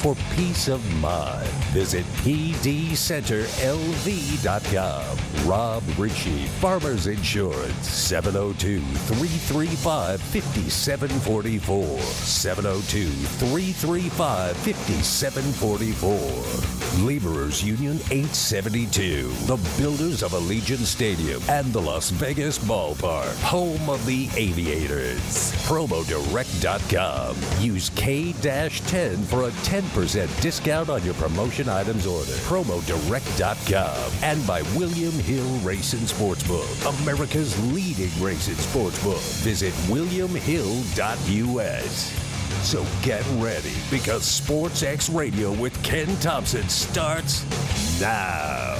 for peace of mind. Visit pdcenterlv.com. Rob Ritchie, Farmers Insurance, 702 335 5744. 702 335 5744. Laborers Union 872. The builders of Allegiant Stadium and the Las Vegas Ballpark, home of the Aviators. Promodirect.com. Use K 10 for a 10% discount on your promotion items order. Promodirect.com. And by William Hill Racing Sportsbook, America's leading racing sportsbook. Visit WilliamHill.us. So get ready because Sports X Radio with Ken Thomson starts now.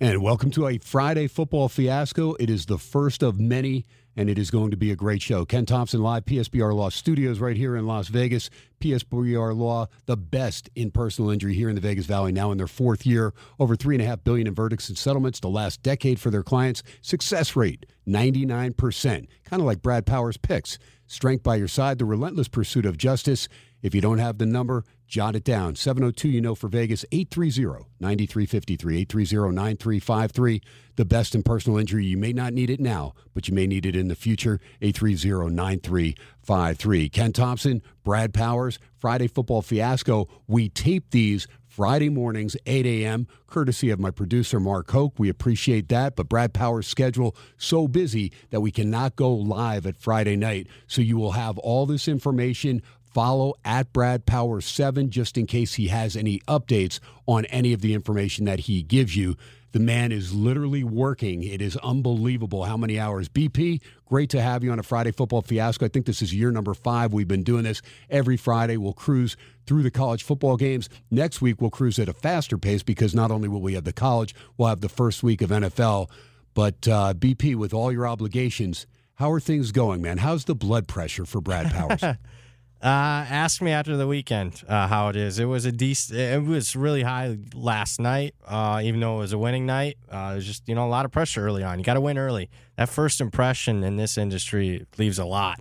And welcome to a Friday football fiasco. It is the first of many, and it is going to be a great show. Ken Thomson live, PSBR Law Studios, right here in Las Vegas. PSBR Law, the best in personal injury here in the Vegas Valley, now in their fourth year, over three and a half billion in verdicts and settlements. The last decade for their clients, success rate ninety nine percent, kind of like Brad Powers picks. Strength by your side, the relentless pursuit of justice. If you don't have the number, jot it down. 702, you know, for Vegas, 830 9353, 830 9353. The best in personal injury. You may not need it now, but you may need it in the future. 830 9353. Ken Thomson, Brad Powers, Friday Football Fiasco. We tape these Friday mornings, 8 a.m., courtesy of my producer, Mark Hoke. We appreciate that. But Brad Powers' schedule so busy that we cannot go live at Friday night. So you will have all this information follow at Brad Power 7 just in case he has any updates on any of the information that he gives you. The man is literally working. It is unbelievable how many hours. BP, great to have you on a Friday football fiasco. I think this is year number five. We've been doing this every Friday. We'll cruise through the college football games. Next week, we'll cruise at a faster pace because not only will we have the college, we'll have the first week of NFL. But uh, BP, with all your obligations, how are things going, man? How's the blood pressure for Brad Powers? Uh, ask me after the weekend uh, how it is. It was a decent. It was really high last night, uh, even though it was a winning night. Uh, it was just you know a lot of pressure early on. You got to win early. That first impression in this industry leaves a lot.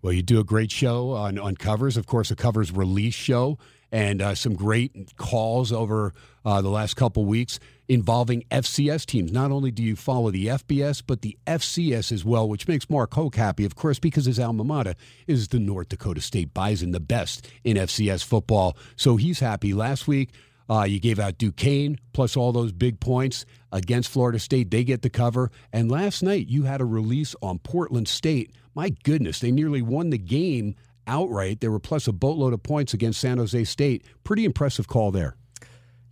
Well, you do a great show on, on covers. Of course, a covers release show and uh, some great calls over uh, the last couple weeks involving FCS teams. Not only do you follow the FBS, but the FCS as well, which makes Mark Hoke happy, of course, because his alma mater is the North Dakota State Bison, the best in FCS football. So he's happy. Last week, uh, you gave out Duquesne plus all those big points against Florida State. They get the cover. And last night, you had a release on Portland State. My goodness, they nearly won the game outright. They were plus a boatload of points against San Jose State. Pretty impressive call there.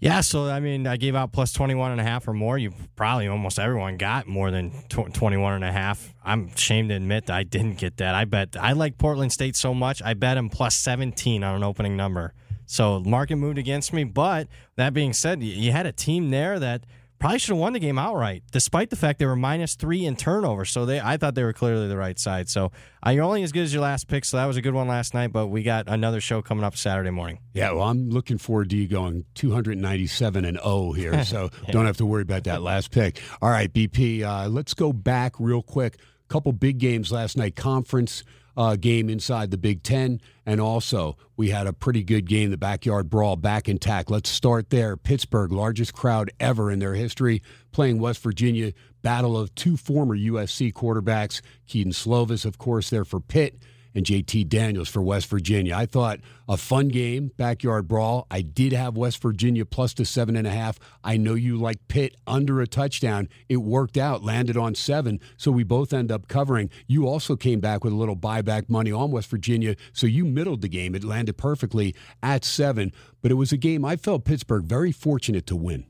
Yeah, so I mean, I gave out plus 21 and a half or more. You probably almost everyone got more than 21 and a half. I'm ashamed to admit that I didn't get that. I bet I like Portland State so much. I bet them plus 17 on an opening number. So market moved against me, but that being said, you had a team there that probably should have won the game outright, despite the fact they were minus three in turnover. So they, I thought they were clearly the right side. So uh, you're only as good as your last pick. So that was a good one last night. But we got another show coming up Saturday morning. Yeah, well, I'm looking forward to you going 297 and 0 here. So yeah. don't have to worry about that last pick. All right, BP, uh, let's go back real quick. Couple big games last night. Conference uh, game inside the Big Ten. And also, we had a pretty good game, the backyard brawl, back intact. Let's start there. Pittsburgh, largest crowd ever in their history, playing West Virginia. Battle of two former USC quarterbacks. Kedon Slovis, of course, there for Pitt. And JT Daniels for West Virginia. I thought a fun game, backyard brawl. I did have West Virginia plus to seven and a half. I know you like Pitt under a touchdown. It worked out, landed on seven, so we both end up covering. You also came back with a little buyback money on West Virginia, so you middled the game. It landed perfectly at seven, but it was a game I felt Pittsburgh very fortunate to win.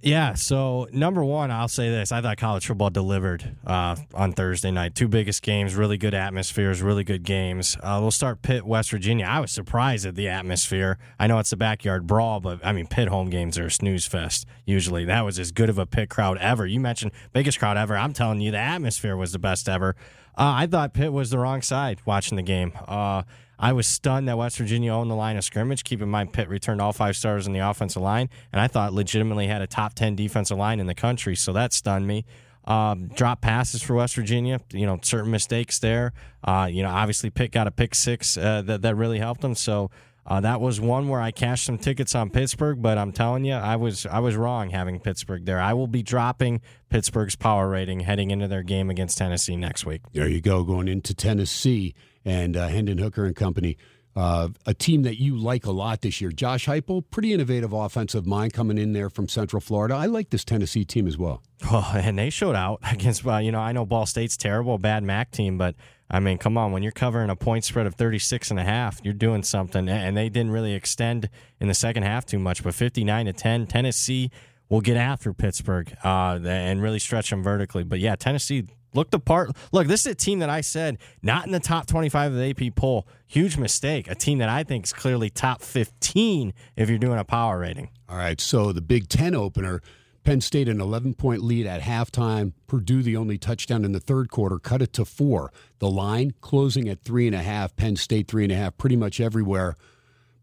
Yeah, so number one, I'll say this. I thought college football delivered uh, on Thursday night. Two biggest games, really good atmospheres, really good games. Uh, we'll start Pitt, West Virginia. I was surprised at the atmosphere. I know it's a backyard brawl, but I mean, Pitt home games are a snooze fest usually. That was as good of a Pitt crowd ever. You mentioned biggest crowd ever. I'm telling you, the atmosphere was the best ever. Uh, I thought Pitt was the wrong side watching the game. I was stunned that West Virginia owned the line of scrimmage. Keep in mind, Pitt returned all five stars in the offensive line, and I thought legitimately had a top 10 defensive line in the country, so that stunned me. Um, drop passes for West Virginia, you know, certain mistakes there. Uh, you know, obviously Pitt got a pick six uh, that, that really helped them. So uh, that was one where I cashed some tickets on Pittsburgh, but I'm telling you, I was I was wrong having Pittsburgh there. I will be dropping Pittsburgh's power rating heading into their game against Tennessee next week. There you go, going into Tennessee and uh, Hendon Hooker and company. Uh, a team that you like a lot this year. Josh Heupel, pretty innovative offensive mind coming in there from Central Florida. I like this Tennessee team as well. Oh, and they showed out against, uh, you know, I know Ball State's terrible, bad MAC team, but I mean, come on, when you're covering a point spread of 36 and a half, you're doing something. And they didn't really extend in the second half too much, but 59 to 10, Tennessee will get after Pittsburgh uh, and really stretch them vertically. But yeah, Tennessee looked the part. Look, this is a team that I said not in the top 25 of the AP poll. Huge mistake. A team that I think is clearly top 15 if you're doing a power rating. All right, so the Big Ten opener. Penn State an 11 point lead at halftime. Purdue the only touchdown in the third quarter, cut it to four. The line closing at three and a half. Penn State three and a half, pretty much everywhere.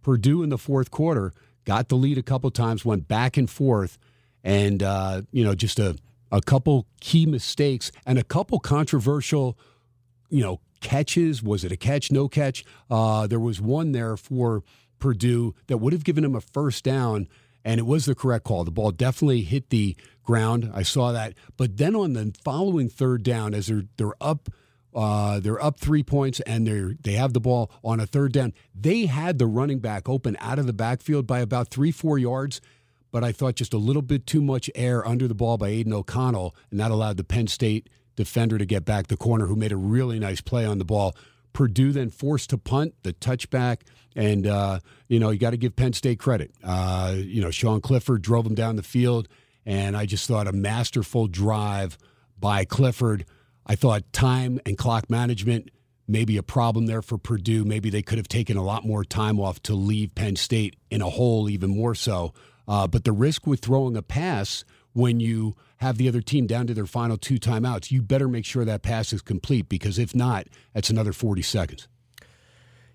Purdue in the fourth quarter got the lead a couple times, went back and forth, and uh, you know just a a couple key mistakes and a couple controversial, you know, catches. Was it a catch? No catch. Uh, there was one there for Purdue that would have given him a first down and it was the correct call. The ball definitely hit the ground. I saw that. But then on the following third down, as they're they're up. Uh, they're up three points and they they have the ball on a third down. They had the running back open out of the backfield by about three four yards, but I thought just a little bit too much air under the ball by Aidan O'Connell, and that allowed the Penn State defender to get back the corner, who made a really nice play on the ball. Purdue then forced to punt the touchback, and uh, you know you got to give Penn State credit. Uh, you know Sean Clifford drove them down the field, and I just thought a masterful drive by Clifford. I thought time and clock management maybe a problem there for Purdue. Maybe they could have taken a lot more time off to leave Penn State in a hole, even more so. Uh, but the risk with throwing a pass when you have the other team down to their final two timeouts, you better make sure that pass is complete because if not, that's another 40 seconds.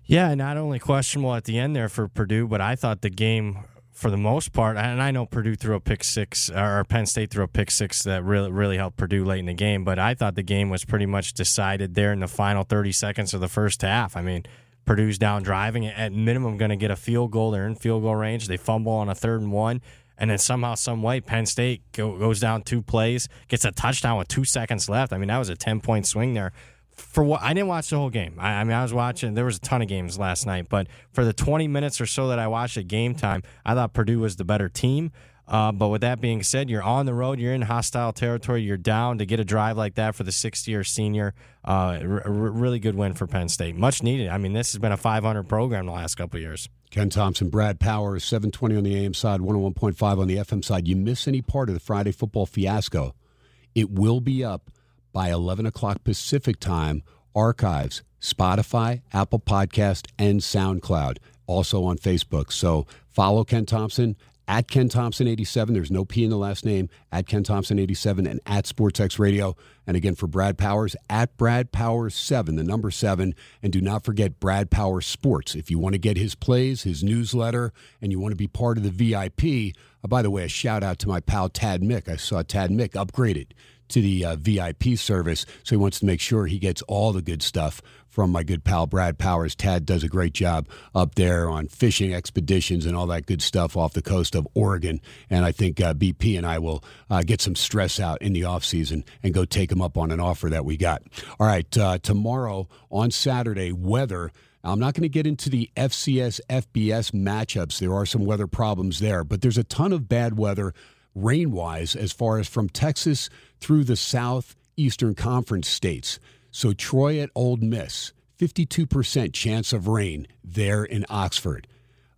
Yeah, not only questionable at the end there for Purdue, but I thought the game for the most part, and I know Purdue threw a pick six, or Penn State threw a pick six that really really helped Purdue late in the game. But I thought the game was pretty much decided there in the final thirty seconds of the first half. I mean, Purdue's down driving at minimum going to get a field goal. They're in field goal range. They fumble on a third and one and then somehow, some way, Penn State go, goes down two plays, gets a touchdown with two seconds left. I mean, that was a ten point swing there. For what I didn't watch the whole game. I, I, mean, I was watching. There was a ton of games last night, but for the twenty minutes or so that I watched at game time, I thought Purdue was the better team. Uh, but with that being said, you're on the road, you're in hostile territory, you're down to get a drive like that for the sixth year senior. Uh, r- really good win for Penn State. Much needed. I mean, this has been a 500 program the last couple years. Ken Thomson, Brad Powers, 720 on the AM side, 101.5 on the FM side. You miss any part of the Friday football fiasco, it will be up by 11 o'clock Pacific time. Archives, Spotify, Apple Podcast, and SoundCloud. Also on Facebook. So follow Ken Thomson at Ken Thomson 87. There's no P in the last name. At Ken Thomson 87 and at SportsX Radio. And again for Brad Powers at Brad Powers 7, the number 7. And do not forget Brad Powers Sports. If you want to get his plays, his newsletter, and you want to be part of the VIP. Uh, by the way, a shout out to my pal Tad Mick. I saw Tad Mick upgraded to the uh, VIP service. So he wants to make sure he gets all the good stuff from my good pal Brad Powers. Tad does a great job up there on fishing expeditions and all that good stuff off the coast of Oregon. And I think uh, BP and I will uh, get some stress out in the off season and go take him up on an offer that we got. All right, uh, tomorrow on Saturday, weather. I'm not going to get into the FCS FBS matchups. There are some weather problems there, but there's a ton of bad weather rain wise as far as from Texas through the Southeastern Conference states. So Troy at Ole Miss, 52% chance of rain there in Oxford.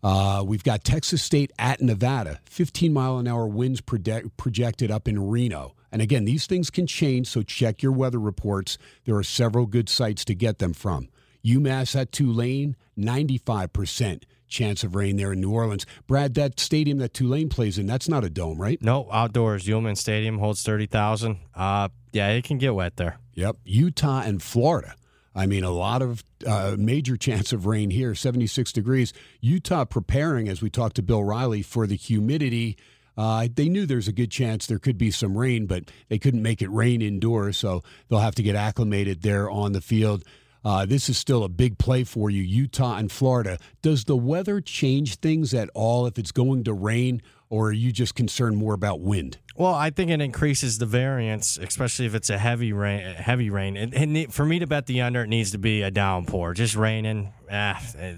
Uh, we've got Texas State at Nevada, 15 mile an hour winds project- projected up in Reno. And again, these things can change, so check your weather reports. There are several good sites to get them from. UMass at Tulane, 95% chance of rain there in New Orleans. Brad, that stadium that Tulane plays in, that's not a dome, right? No, outdoors. Yulman Stadium holds 30,000. Uh, yeah, it can get wet there. Yep. Utah and Florida. I mean, a lot of uh, major chance of rain here, 76 degrees. Utah preparing, as we talked to Bill Riley, for the humidity. Uh, they knew there's a good chance there could be some rain, but they couldn't make it rain indoors, so they'll have to get acclimated there on the field. Uh, this is still a big play for you, Utah and Florida. Does the weather change things at all if it's going to rain, or are you just concerned more about wind? Well, I think it increases the variance, especially if it's a heavy rain. Heavy rain, and, and for me to bet the under, it needs to be a downpour. Just raining, eh,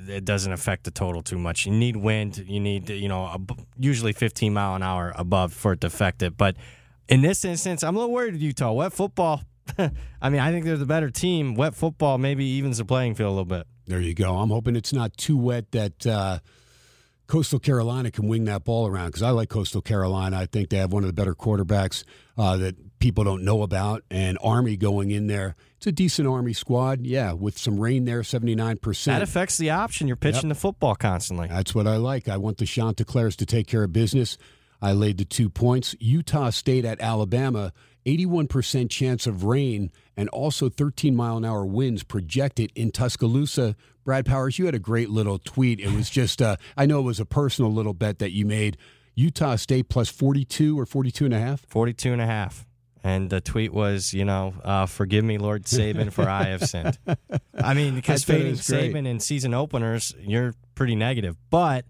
it, doesn't affect the total too much. You need wind. You need you know usually 15 mile an hour above for it to affect it. But in this instance, I'm a little worried. Utah wet football I mean, I think they're the better team. Wet football maybe evens the playing field a little bit. There you go. I'm hoping it's not too wet that uh, Coastal Carolina can wing that ball around because I like Coastal Carolina. I think they have one of the better quarterbacks uh, that people don't know about. And Army going in there, it's a decent Army squad. Yeah, with some rain there, 79%. That affects the option. You're pitching yep. the football constantly. That's what I like. I want the Chanticleers to take care of business. I laid the two points. Utah State at Alabama 81% chance of rain and also 13 mile an hour winds projected in Tuscaloosa. Brad Powers, you had a great little tweet. It was just, uh, I know it was a personal little bet that you made. Utah State plus 42 or 42 and a half? 42 and a half. And the tweet was, you know, uh, forgive me, Lord Saban, for I have sinned. I mean, because fading Saban in season openers, you're pretty negative. But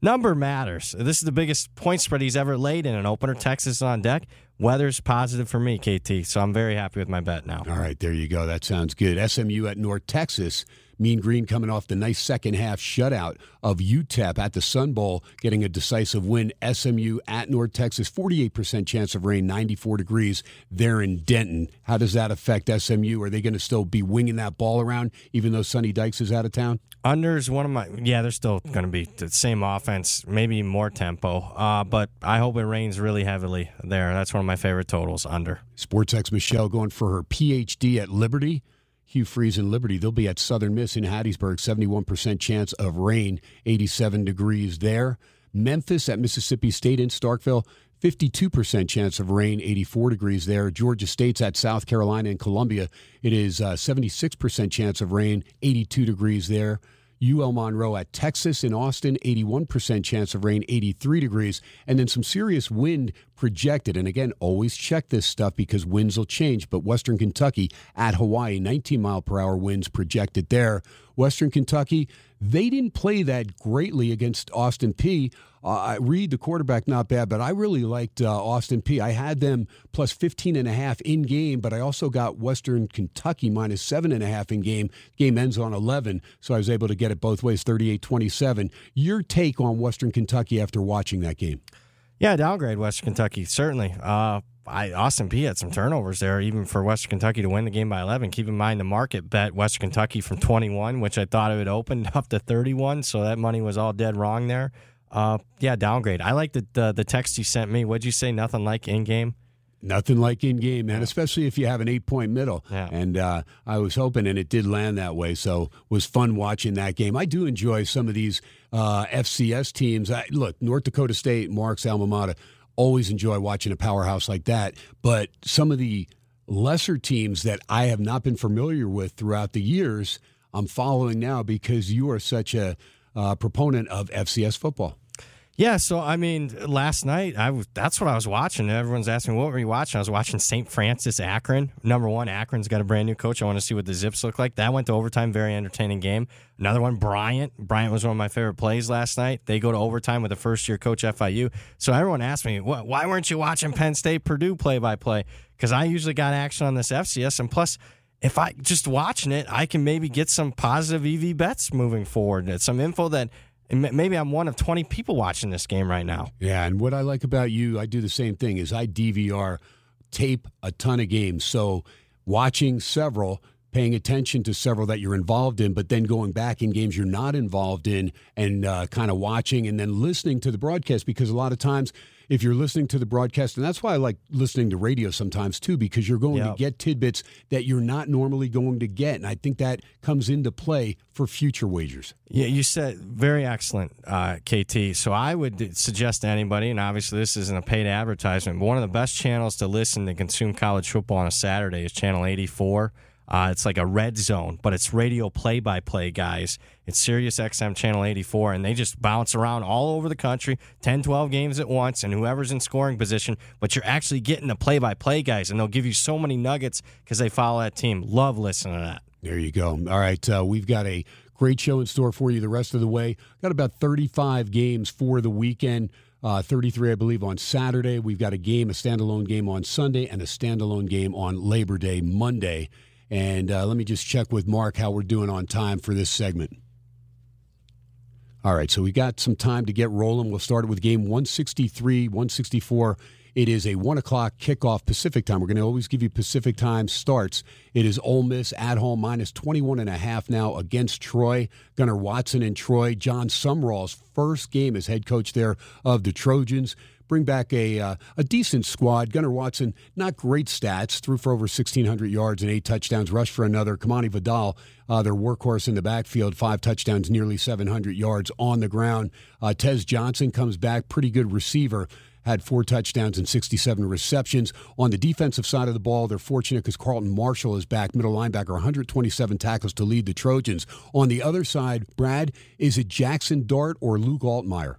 number matters. This is the biggest point spread he's ever laid in an opener. Texas on deck. Weather's positive for me, KT. So I'm very happy with my bet now. All right, there you go. That sounds good. SMU at North Texas. Mean Green coming off the nice second half shutout of UTEP at the Sun Bowl, getting a decisive win. SMU at North Texas, 48% chance of rain, 94 degrees there in Denton. How does that affect SMU? Are they going to still be winging that ball around even though Sonny Dykes is out of town? Under's one of my, yeah, they're still going to be the same offense, maybe more tempo, uh, but I hope it rains really heavily there. That's one of my favorite totals, under. SportsX Michelle going for her PhD at Liberty. Hugh Freeze and Liberty. They'll be at Southern Miss in Hattiesburg, 71% chance of rain, 87 degrees there. Memphis at Mississippi State in Starkville, 52% chance of rain, 84 degrees there. Georgia State's at South Carolina and Columbia. It is uh, 76% chance of rain, 82 degrees there. UL Monroe at Texas in Austin, 81% chance of rain, 83 degrees, and then some serious wind projected. And again, always check this stuff because winds will change. But Western Kentucky at Hawaii, 19 mile per hour winds projected there. Western Kentucky, they didn't play that greatly against Austin Peay. Uh, I read the quarterback not bad, but I really liked uh, Austin Peay. I had them plus 15 and a half in game, but I also got Western Kentucky minus seven and a half in game. Game ends on 11, so I was able to get it both ways, 38-27. Your take on Western Kentucky after watching that game? Yeah, downgrade Western Kentucky certainly. Uh, I, Austin Peay had some turnovers there, even for Western Kentucky to win the game by 11. Keep in mind the market bet Western Kentucky from 21, which I thought it would open up to 31, so that money was all dead wrong there. Uh, yeah, downgrade. I like the, the, the text you sent me. What'd you say? Nothing like in game. Nothing like in game, man. Especially if you have an eight point middle. Yeah. And uh, I was hoping, and it did land that way. So it was fun watching that game. I do enjoy some of these uh, FCS teams. I, look, North Dakota State, Mark's alma mater. Always enjoy watching a powerhouse like that. But some of the lesser teams that I have not been familiar with throughout the years, I'm following now because you are such a uh, proponent of FCS football. Yeah, so I mean, last night I was, that's what I was watching. Everyone's asking what were you watching? I was watching St. Francis Akron. Number one, Akron's got a brand new coach. I want to see what the Zips look like. That went to overtime, very entertaining game. Another one, Bryant. Bryant was one of my favorite plays last night. They go to overtime with a first year coach FIU. So everyone asked me, why weren't you watching Penn State Purdue play by play? Because I usually got action on this FCS, and plus if I just watching it, I can maybe get some positive EV bets moving forward. Some info that maybe I'm one of 20 people watching this game right now. Yeah, and what I like about you, I do the same thing. Is I DVR tape a ton of games, so watching several paying attention to several that you're involved in, but then going back in games you're not involved in and uh, kind of watching and then listening to the broadcast because a lot of times if you're listening to the broadcast, and that's why I like listening to radio sometimes too, because you're going yep. to get tidbits that you're not normally going to get, and I think that comes into play for future wagers. Yeah, you said very excellent, uh, KT. So I would suggest to anybody, and obviously this isn't a paid advertisement, but one of the best channels to listen to consume college football on a Saturday is Channel 84. Uh, it's like a red zone, but it's radio play by play, guys. It's Sirius XM Channel 84, and they just bounce around all over the country, 10, 12 games at once, and whoever's in scoring position. But you're actually getting the play by play guys, and they'll give you so many nuggets because they follow that team. Love listening to that. There you go. All right. Uh, we've got a great show in store for you the rest of the way. Got about 35 games for the weekend. Uh, 33, I believe, on Saturday. We've got a game, a standalone game on Sunday, and a standalone game on Labor Day, Monday. And uh, let me just check with Mark how we're doing on time for this segment. All right, so we got some time to get rolling. We'll start with game 163, 164. It is a 1 o'clock kickoff Pacific time. We're going to always give you Pacific time starts. It is Ole Miss at home, minus 21 and a half now against Troy. Gunnar Watson and Troy. John Sumrall's first game as head coach there of the Trojans bring back a uh, a decent squad. Gunnar Watson, not great stats, threw for over 1,600 yards and eight touchdowns, rushed for another. Kamani Vidal, uh, their workhorse in the backfield, five touchdowns, nearly 700 yards on the ground. Uh, Tez Johnson comes back, pretty good receiver had four touchdowns and 67 receptions. On the defensive side of the ball, they're fortunate because Carlton Martial is back, middle linebacker, 127 tackles to lead the Trojans. On the other side, Brad, is it Jackson Dart or Luke Altmyer?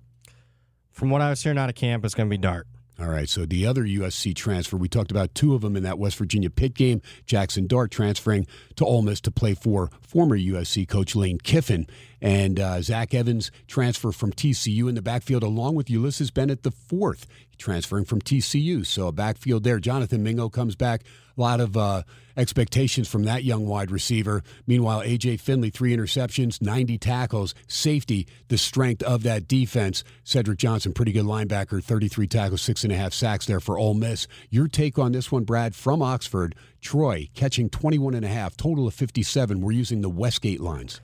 From what I was hearing out of camp, it's going to be Dart. All right. So the other USC transfer, we talked about two of them in that West Virginia Pitt game. Jackson Dart transferring to Ole Miss to play for former USC coach Lane Kiffin, and uh, Zach Evans transfer from TCU in the backfield, along with Ulysses Bentley the fourth, transferring from TCU. So a backfield there. Jonathan Mingo comes back. A lot of uh, expectations from that young wide receiver. Meanwhile, AJ Finley, three interceptions, 90 tackles, safety, the strength of that defense. Cedric Johnson, pretty good linebacker, 33 tackles, six and a half sacks there for Ole Miss. Your take on this one, Brad, from Oxford. Troy catching 21 and a half, total of 57. We're using the Westgate lines.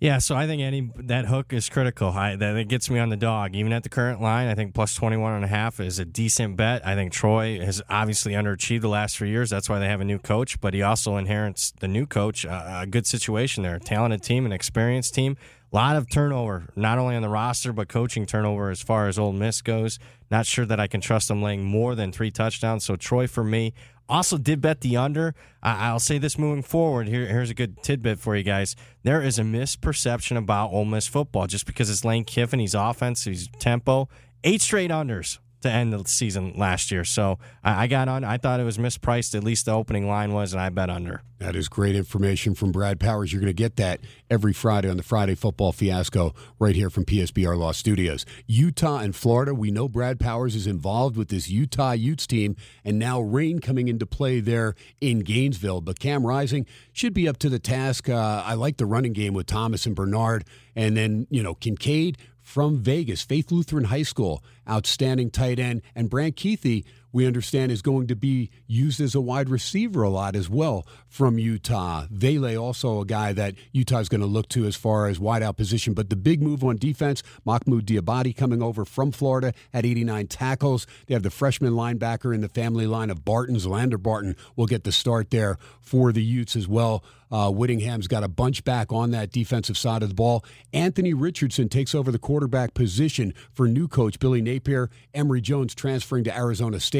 Yeah, so I think any that hook is critical. I, that it gets me on the dog. Even at the current line, I think plus 21 and a half is a decent bet. I think Troy has obviously underachieved the last three years. That's why they have a new coach, but he also inherits the new coach uh, a good situation there. A talented team, an experienced team. A lot of turnover, not only on the roster, but coaching turnover as far as Ole Miss goes. Not sure that I can trust them laying more than three touchdowns. So Troy for me, also, did bet the under. I'll say this moving forward. Here, here's a good tidbit for you guys. There is a misperception about Ole Miss football just because it's Lane Kiffin, he's offense, he's tempo. Eight straight unders to end the season last year. So I, got on. I thought it was mispriced. At least the opening line was, and I bet under. That is great information from Brad Powers. You're going to get that every Friday on the Friday Football Fiasco right here from PSBR Law Studios. Utah and Florida. We know Brad Powers is involved with this Utah Utes team, and now rain coming into play there in Gainesville. But Cam Rising should be up to the task. Uh, I like the running game with Thomas and Bernard, and then you know Kincaid from Vegas, Faith Lutheran High School, outstanding tight end, and Brant Kuithe we understand is going to be used as a wide receiver a lot as well from Utah. Vele also a guy that Utah is going to look to as far as wideout position. But the big move on defense, Mohamoud Diabate coming over from Florida at 89 tackles. They have the freshman linebacker in the family line of Barton's. Lander Barton will get the start there for the Utes as well. Uh, Whittingham's got a bunch back on that defensive side of the ball. Anthony Richardson takes over the quarterback position for new coach Billy Napier. Emory Jones transferring to Arizona State.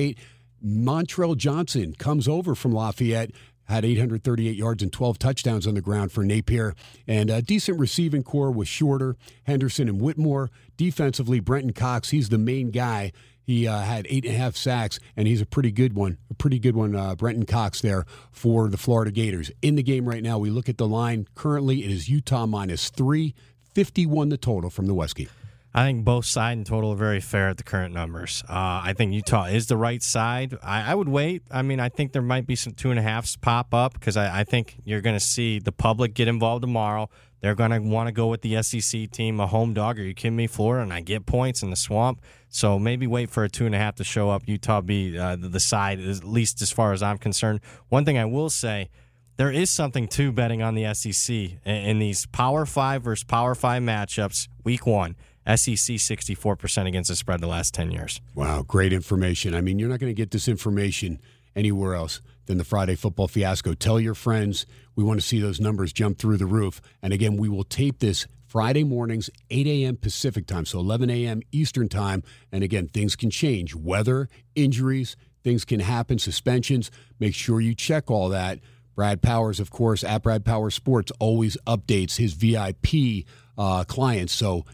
Montrell Johnson comes over from Lafayette had 838 yards and 12 touchdowns on the ground for Napier. And a decent receiving core with Shorter, Henderson, and Whittemore. Defensively, Brenton Cox, he's the main guy. He uh, had eight and a half sacks, and he's a pretty good one. A pretty good one, uh, Brenton Cox there for the Florida Gators. In the game right now, we look at the line. Currently, it is Utah minus three, 51 the total from the Westgate. I think both side and total are very fair at the current numbers. Uh, I think Utah is the right side. I, I, would wait. I mean, I think there might be some two and a halfs pop up because I, I, think you're going to see the public get involved tomorrow. They're going to want to go with the SEC team, a home dog. Are you kidding me, Florida? And I get points in the swamp. So maybe wait for a two and a half to show up. Utah be uh, the side, at least as far as I'm concerned. One thing I will say there is something to betting on the SEC in these Power Five versus Power Five matchups. Week one, SEC 64% against the spread the last 10 years. Wow, great information. I mean, you're not going to get this information anywhere else than the Friday football fiasco. Tell your friends. We want to see those numbers jump through the roof. And again, we will tape this Friday mornings, 8 a.m. Pacific time, so 11 a.m. Eastern time. And again, things can change weather, injuries, things can happen, suspensions. Make sure you check all that. Brad Powers, of course, at Brad Powers Sports, always updates his VIP uh, clients. So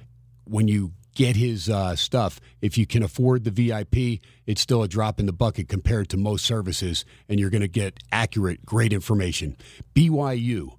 when you get his uh, stuff. If you can afford the VIP, it's still a drop in the bucket compared to most services, and you're going to get accurate, great information. BYU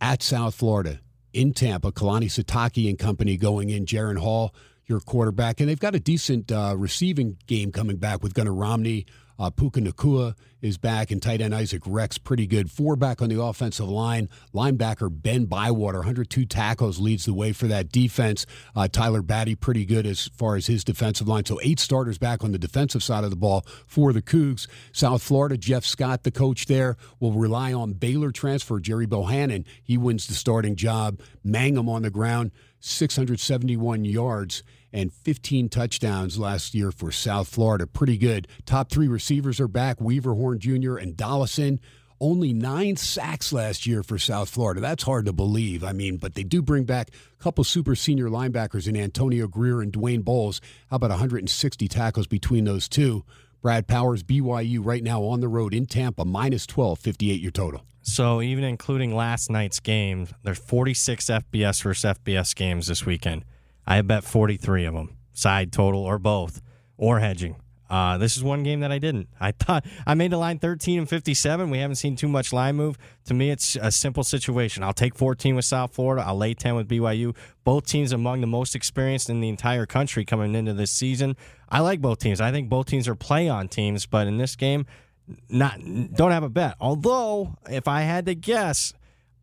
at South Florida in Tampa, Kalani Sitake and company going in, Jaren Hall, your quarterback, and they've got a decent uh, receiving game coming back with Gunnar Romney, uh, Puka Nacua is back, and tight end Isaac Rex pretty good. Four back on the offensive line. Linebacker Ben Bywater, 102 tackles, leads the way for that defense. Uh, Tyler Batty pretty good as far as his defensive line. So eight starters back on the defensive side of the ball for the Cougs. South Florida, Jeff Scott, the coach there, will rely on Baylor transfer Gerry Bohanon. He wins the starting job. Mangum on the ground, 671 yards and 15 touchdowns last year for South Florida. Pretty good. Top three receivers are back Weaver, Horn Jr., and Dollison. Only nine sacks last year for South Florida. That's hard to believe. I mean, but they do bring back a couple super senior linebackers in Antonio Grier and Dwayne Boyles. How about 160 tackles between those two? Brad Powers, BYU, right now on the road in Tampa, minus 12, 58 your total. So even including last night's game, there's 46 FBS versus FBS games this weekend. I bet 43 of them, side total or both, or hedging. Uh, this is one game that I didn't. I thought I made the line 13 and 57. We haven't seen too much line move. To me, it's a simple situation. I'll take 14 with South Florida. I'll lay 10 with BYU. Both teams among the most experienced in the entire country coming into this season. I like both teams. I think both teams are play on teams, but in this game, not don't have a bet. Although, if I had to guess,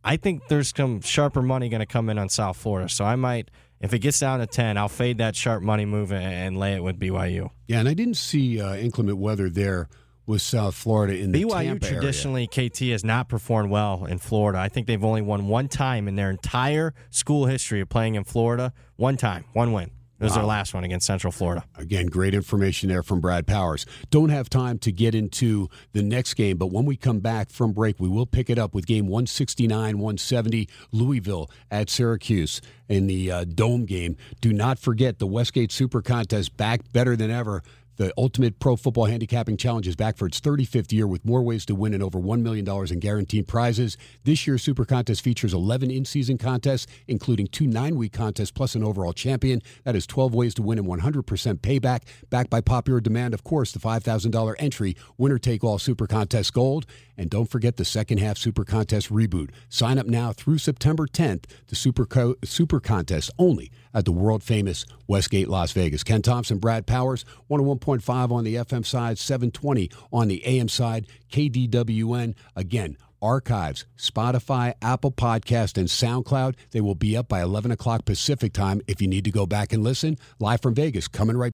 I think there's some sharper money going to come in on South Florida. So I might if it gets down to 10, I'll fade that sharp money move and lay it with BYU. Yeah, and I didn't see uh, inclement weather there with South Florida in the BYU Tampa traditionally area. KT has not performed well in Florida. I think they've only won one time in their entire school history of playing in Florida. One time, one win. It was wow. their last one against Central Florida. Again, great information there from Brad Powers. Don't have time to get into the next game, but when we come back from break, we will pick it up with game 169 170, Louisville at Syracuse in the uh, Dome game. Do not forget the Westgate Super Contest back better than ever. The Ultimate Pro Football Handicapping Challenge is back for its 35th year with more ways to win and over $1 million in guaranteed prizes. This year's Super Contest features 11 in season contests, including two nine week contests plus an overall champion. That is 12 ways to win and 100% payback. Backed by popular demand, of course, the $5,000 entry, winner take all Super Contest Gold. And don't forget the second half Super Contest reboot. Sign up now through September 10th to Super, Co- Super Contest only at the world famous Westgate Las Vegas. Ken Thomson, Brad Powers, 101.5 on the FM side, 720 on the AM side, KDWN. Again, archives, Spotify, Apple Podcast, and SoundCloud. They will be up by 11 o'clock Pacific time if you need to go back and listen. Live from Vegas, coming right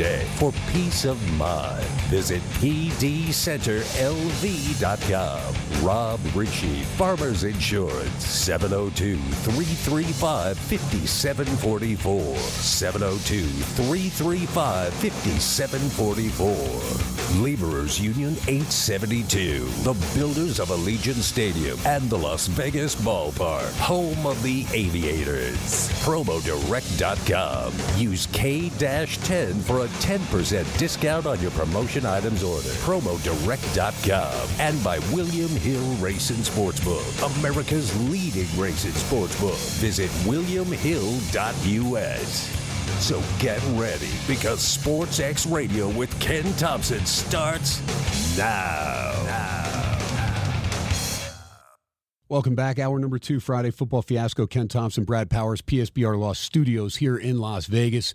for peace of mind. Visit pdcenterlv.com. Rob Ritchie, Farmers Insurance, 702 335 5744. 702 335 5744. Laborers Union 872, the builders of Allegiant Stadium and the Las Vegas Ballpark, home of the Aviators. Promodirect.com. Use K-10 for a 10% discount on your promotion items order. Promodirect.com. And by William Hill Racing Sportsbook, America's leading racing sportsbook. Visit williamhill.us. So get ready because Sports X Radio with Ken Thomson starts now. Welcome back. Hour number two, Friday Football Fiasco. Ken Thomson, Brad Powers, PSBR Law Studios here in Las Vegas.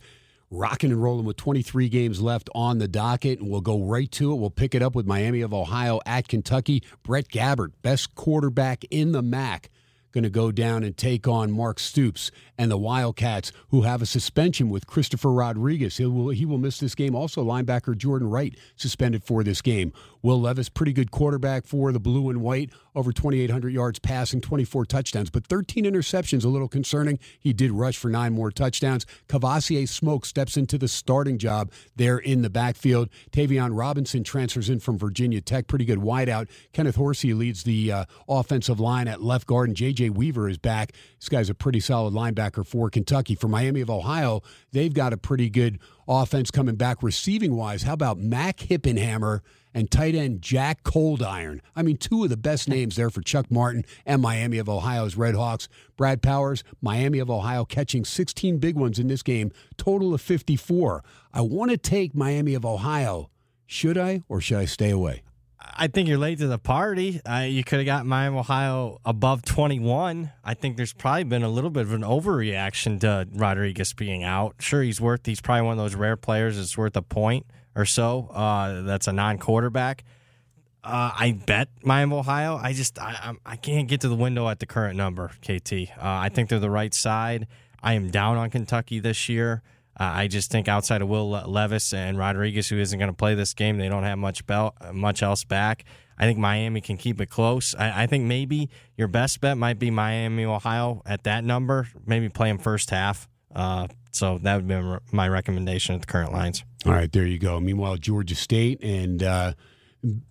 Rocking and rolling with 23 games left on the docket, and we'll go right to it. We'll pick it up with Miami of Ohio at Kentucky. Brett Gabbert, best quarterback in the MAC, going to go down and take on Mark Stoops and the Wildcats, who have a suspension with Christopher Rodriguez. He will, he will miss this game. Also, linebacker Jordan Wright suspended for this game. Will Levis, pretty good quarterback for the blue and white, over 2,800 yards passing, 24 touchdowns, but 13 interceptions, a little concerning. He did rush for nine more touchdowns. Kavosiey Smoke steps into the starting job there in the backfield. Tayvion Robinson transfers in from Virginia Tech, pretty good wideout. Kenneth Horsey leads the uh, offensive line at left guard, and J.J. Weaver is back. This guy's a pretty solid linebacker for Kentucky. For Miami of Ohio, they've got a pretty good offense coming back receiving wise. How about Mac Hippenhammer and tight end Jack Coldiron? I mean, two of the best names there for Chuck Martin and Miami of Ohio's Redhawks. Brad Powers, Miami of Ohio catching 16 big ones in this game, total of 54. I want to take Miami of Ohio. Should I or should I stay away? I think you're late to the party. Uh, you could have got Miami, of Ohio above 21. I think there's probably been a little bit of an overreaction to Rodriguez being out. Sure, he's worth, he's probably one of those rare players that's worth a point or so. Uh, that's a non quarterback. Uh, I bet Miami, Ohio. I just, I, I can't get to the window at the current number, KT. Uh, I think they're the right side. I am down on Kentucky this year. Uh, I just think outside of Will Levis and Rodriguez, who isn't going to play this game, they don't have much belt, much else back. I think Miami can keep it close. I, I, think maybe your best bet might be Miami, Ohio at that number. Maybe play them first half. So that would be my recommendation at the current lines. All right, there you go. Meanwhile, Georgia State and uh,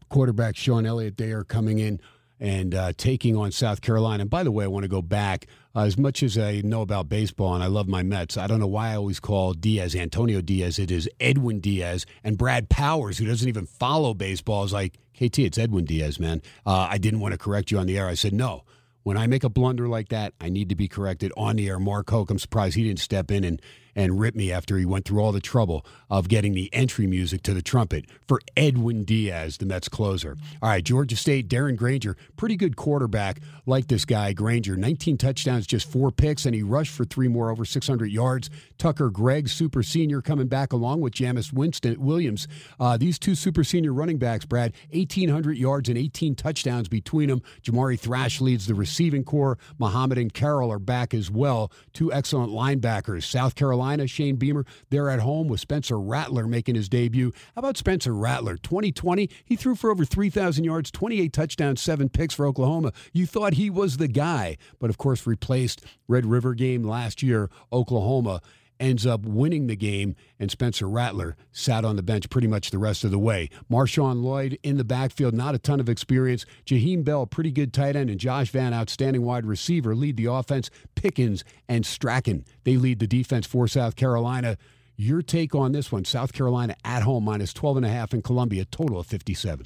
quarterback Shawn Elliott, they are coming in and uh, taking on South Carolina. And by the way, I want to go back. Uh, as much as I know about baseball and I love my Mets, I don't know why I always call Diaz Antonio Diaz. It is Edwin Diaz and Brad Powers, who doesn't even follow baseball, is like, KT, it's Edwin Diaz, man. Uh, I didn't want to correct you on the air. I said, no. When I make a blunder like that, I need to be corrected on the air. Mark Hoke, I'm surprised he didn't step in and and rip me after he went through all the trouble of getting the entry music to the trumpet for Edwin Diaz, the Mets closer. All right, Georgia State, Darren Grainger, pretty good quarterback like this guy, Grainger, 19 touchdowns, just four picks, and he rushed for three more, over 600 yards. Tucker Gregg, super senior, coming back along with Jamis Winston Williams. Uh, these two super senior running backs, Brad, 1,800 yards and 18 touchdowns between them. Jamari Thrash leads the receiving corps. Muhammad and Carroll are back as well. Two excellent linebackers. South Carolina Carolina, Shane Beamer. They're at home with Spencer Rattler making his debut. How about Spencer Rattler? 2020, he threw for over 3,000 yards, 28 touchdowns, seven picks for Oklahoma. You thought he was the guy, but of course replaced Red River game last year, Oklahoma ends up winning the game, and Spencer Rattler sat on the bench pretty much the rest of the way. Marshawn Lloyd in the backfield, not a ton of experience. Jaheim Bell, pretty good tight end, and Josh Vann, outstanding wide receiver, lead the offense. Pickens and Strachan, they lead the defense for South Carolina. Your take on this one, South Carolina at home, minus 12 and a half in Columbia, total of 57.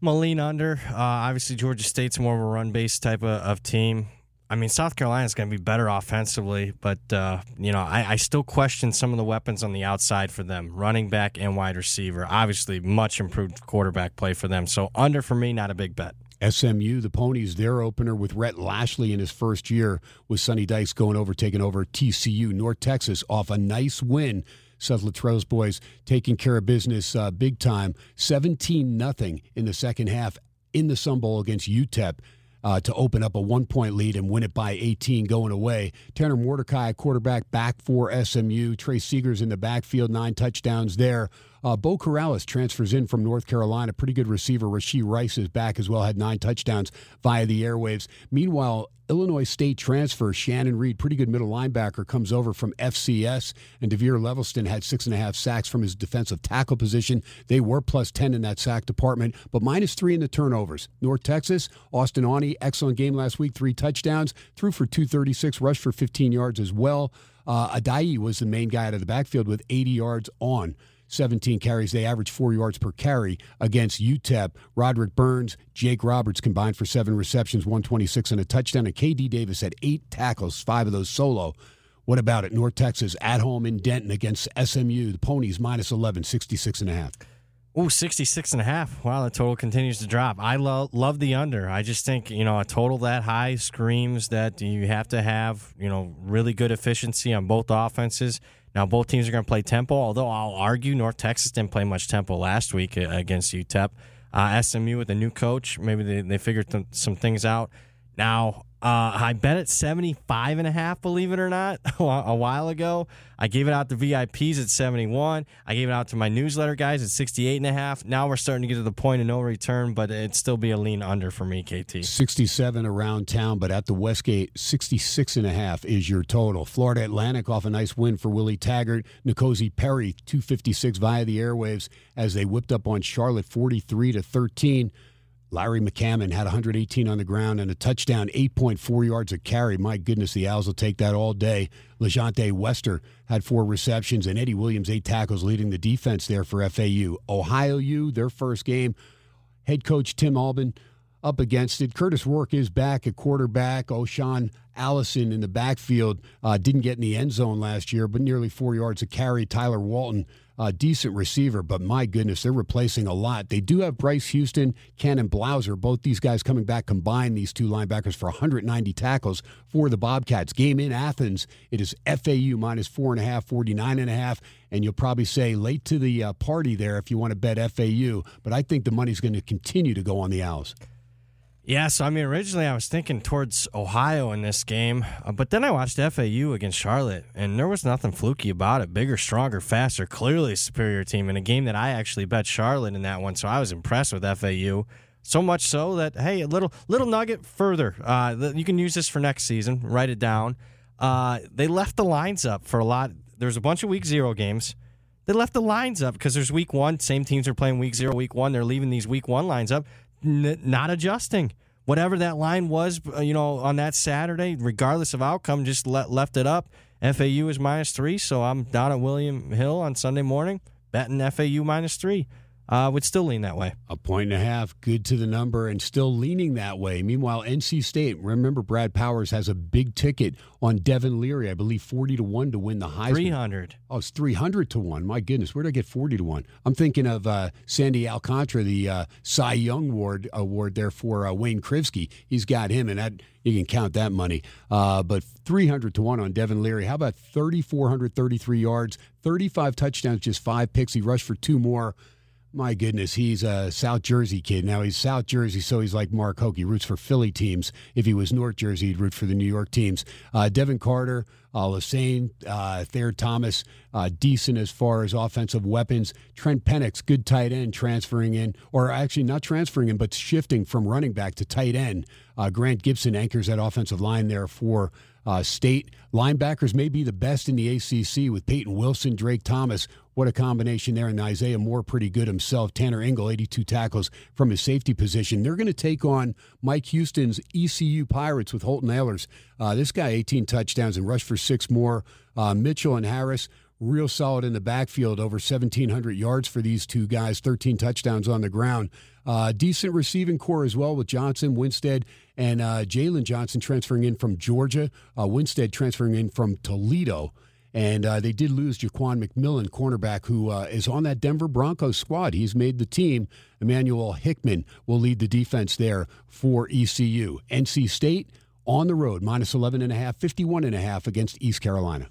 Moline under. Uh, obviously, Georgia State's more of a run-based type of, of team. I mean, South Carolina is going to be better offensively, but uh, you know, I, I, still question some of the weapons on the outside for them, running back and wide receiver. Obviously, much improved quarterback play for them. So under for me, not a big bet. SMU, the Ponies, their opener with Rhett Lashlee in his first year, with Sonny Dykes going over, taking over TCU. North Texas off a nice win. Seth Littrell's boys taking care of business uh, big time. 17 nothing in the second half in the Sun Bowl against UTEP uh, to open up a one point lead and win it by 18 going away. Tanner Mordecai, quarterback, back for SMU. Tre Siggers in the backfield, nine touchdowns there. Uh, Beau Corrales transfers in from North Carolina. Pretty good receiver. Rashee Rice is back as well, had nine touchdowns via the airwaves. Meanwhile, Illinois State transfer Shanon Reid, pretty good middle linebacker, comes over from FCS, and DeVere Levelston had six and a half sacks from his defensive tackle position. They were plus 10 in that sack department, but minus three in the turnovers. North Texas, Austin Aune, excellent game last week, three touchdowns, threw for 236, rushed for 15 yards as well. Uh, Addae was the main guy out of the backfield with 80 yards on. 17 carries. They average four yards per carry against UTEP. Roderick Burns, Jake Roberts combined for seven receptions, 126 and a touchdown. And KD Davis had eight tackles, five of those solo. What about it? North Texas at home in Denton against SMU. The Ponies minus 11, 66 and a half. Oh, 66 and a half. Wow, the total continues to drop. I lo- love the under. I just think, you know, a total that high screams that you have to have, you know, really good efficiency on both offenses. Now, both teams are going to play tempo, although I'll argue North Texas didn't play much tempo last week uh, against UTEP. Uh, SMU with a new coach, maybe they, they figured th- some things out. Now, uh, I bet at 75 and a half, believe it or not, a while ago. I gave it out to VIPs at 71. I gave it out to my newsletter guys at 68 and a half. Now we're starting to get to the point of no return, but it'd still be a lean under for me, KT. 67 around town, but at the Westgate, 66 and a half is your total. Florida Atlantic off a nice win for Willie Taggart. N'Kosi Perry, 256 via the airwaves as they whipped up on Charlotte 43 to 13. Larry McCammon had 118 on the ground and a touchdown, 8.4 yards a carry. My goodness, the Owls will take that all day. LaJohntay Wester had four receptions, and Eddie Williams, eight tackles, leading the defense there for FAU. Ohio U, their first game. Head coach Tim Albin up against it. Kurtis Rourke is back at quarterback. O'Shaan Allison in the backfield uh, didn't get in the end zone last year, but nearly four yards a carry. Tyler Walton a decent receiver, but my goodness, they're replacing a lot. They do have Bryce Houston, Cannon Blauser, both these guys coming back combined, these two linebackers, for 190 tackles for the Bobcats. Game in Athens, it is FAU minus four and a half, 49 and a half, and you'll probably say late to the uh, party there if you want to bet FAU, but I think the money's going to continue to go on the Owls. Yeah, so I mean, originally I was thinking towards Ohio in this game, uh, but then I watched FAU against Charlotte, and there was nothing fluky about it. Bigger, stronger, faster, clearly superior team in a game that I actually bet Charlotte in that one, so I was impressed with FAU. So much so that hey, a little little nugget further. Uh, you can use this for next season. Write it down. Uh, they left the lines up for a lot. There's a bunch of week zero games. They left the lines up because there's week one. Same teams are playing week zero, week one. They're leaving these week one lines up n- not adjusting. Whatever that line was, uh, you know, on that Saturday, regardless of outcome, just le- left it up. FAU is minus three, so I'm down at William Hill on Sunday morning, betting FAU minus three uh, would still lean that way. A point and a half, good to the number, and still leaning that way. Meanwhile, NC State, remember Brad Powers has a big ticket on Devin Leary, I believe 40 to 1 to win the Heisman. 300. Oh, it's 300 to 1. My goodness, where did I get 40 to 1? I'm thinking of uh, Sandy Alcantara, the uh, Cy Young Award, award there for uh, Wayne Krivsky. He's got him, and that you can count that money. Uh, but 300 to 1 on Devin Leary. How about 3,433 yards, 35 touchdowns, just five picks? He rushed for two more. My goodness, he's a South Jersey kid. Now he's South Jersey, so he's like Mark Hoke. He roots for Philly teams. If he was North Jersey, he'd root for the New York teams. Uh, Devin Carter, uh, Lassane, uh, Thayer Thomas, uh, decent as far as offensive weapons. Trent Pennix, good tight end, transferring in, or actually not transferring in, but shifting from running back to tight end. Uh, Grant Gibson anchors that offensive line there for uh, state linebackers may be the best in the ACC with Peyton Wilson, Drake Thomas. What a combination there. And Isaiah Moore, pretty good himself. Tanner Ingle, 82 tackles from his safety position. They're going to take on Mike Houston's ECU Pirates with Holton Ahlers. Uh, this guy, 18 touchdowns and rushed for six more. Uh, Mitchell and Harris real solid in the backfield, over 1,700 yards for these two guys, 13 touchdowns on the ground. Uh, decent receiving core as well with Johnson, Winstead, and uh, Jalen Johnson transferring in from Georgia, uh, Winstead transferring in from Toledo. And uh, they did lose Jaquan McMillan, cornerback, who uh, is on that Denver Broncos squad. He's made the team. Emmanuel Hickman will lead the defense there for ECU. NC State on the road, minus 11.5, 51.5 against East Carolina.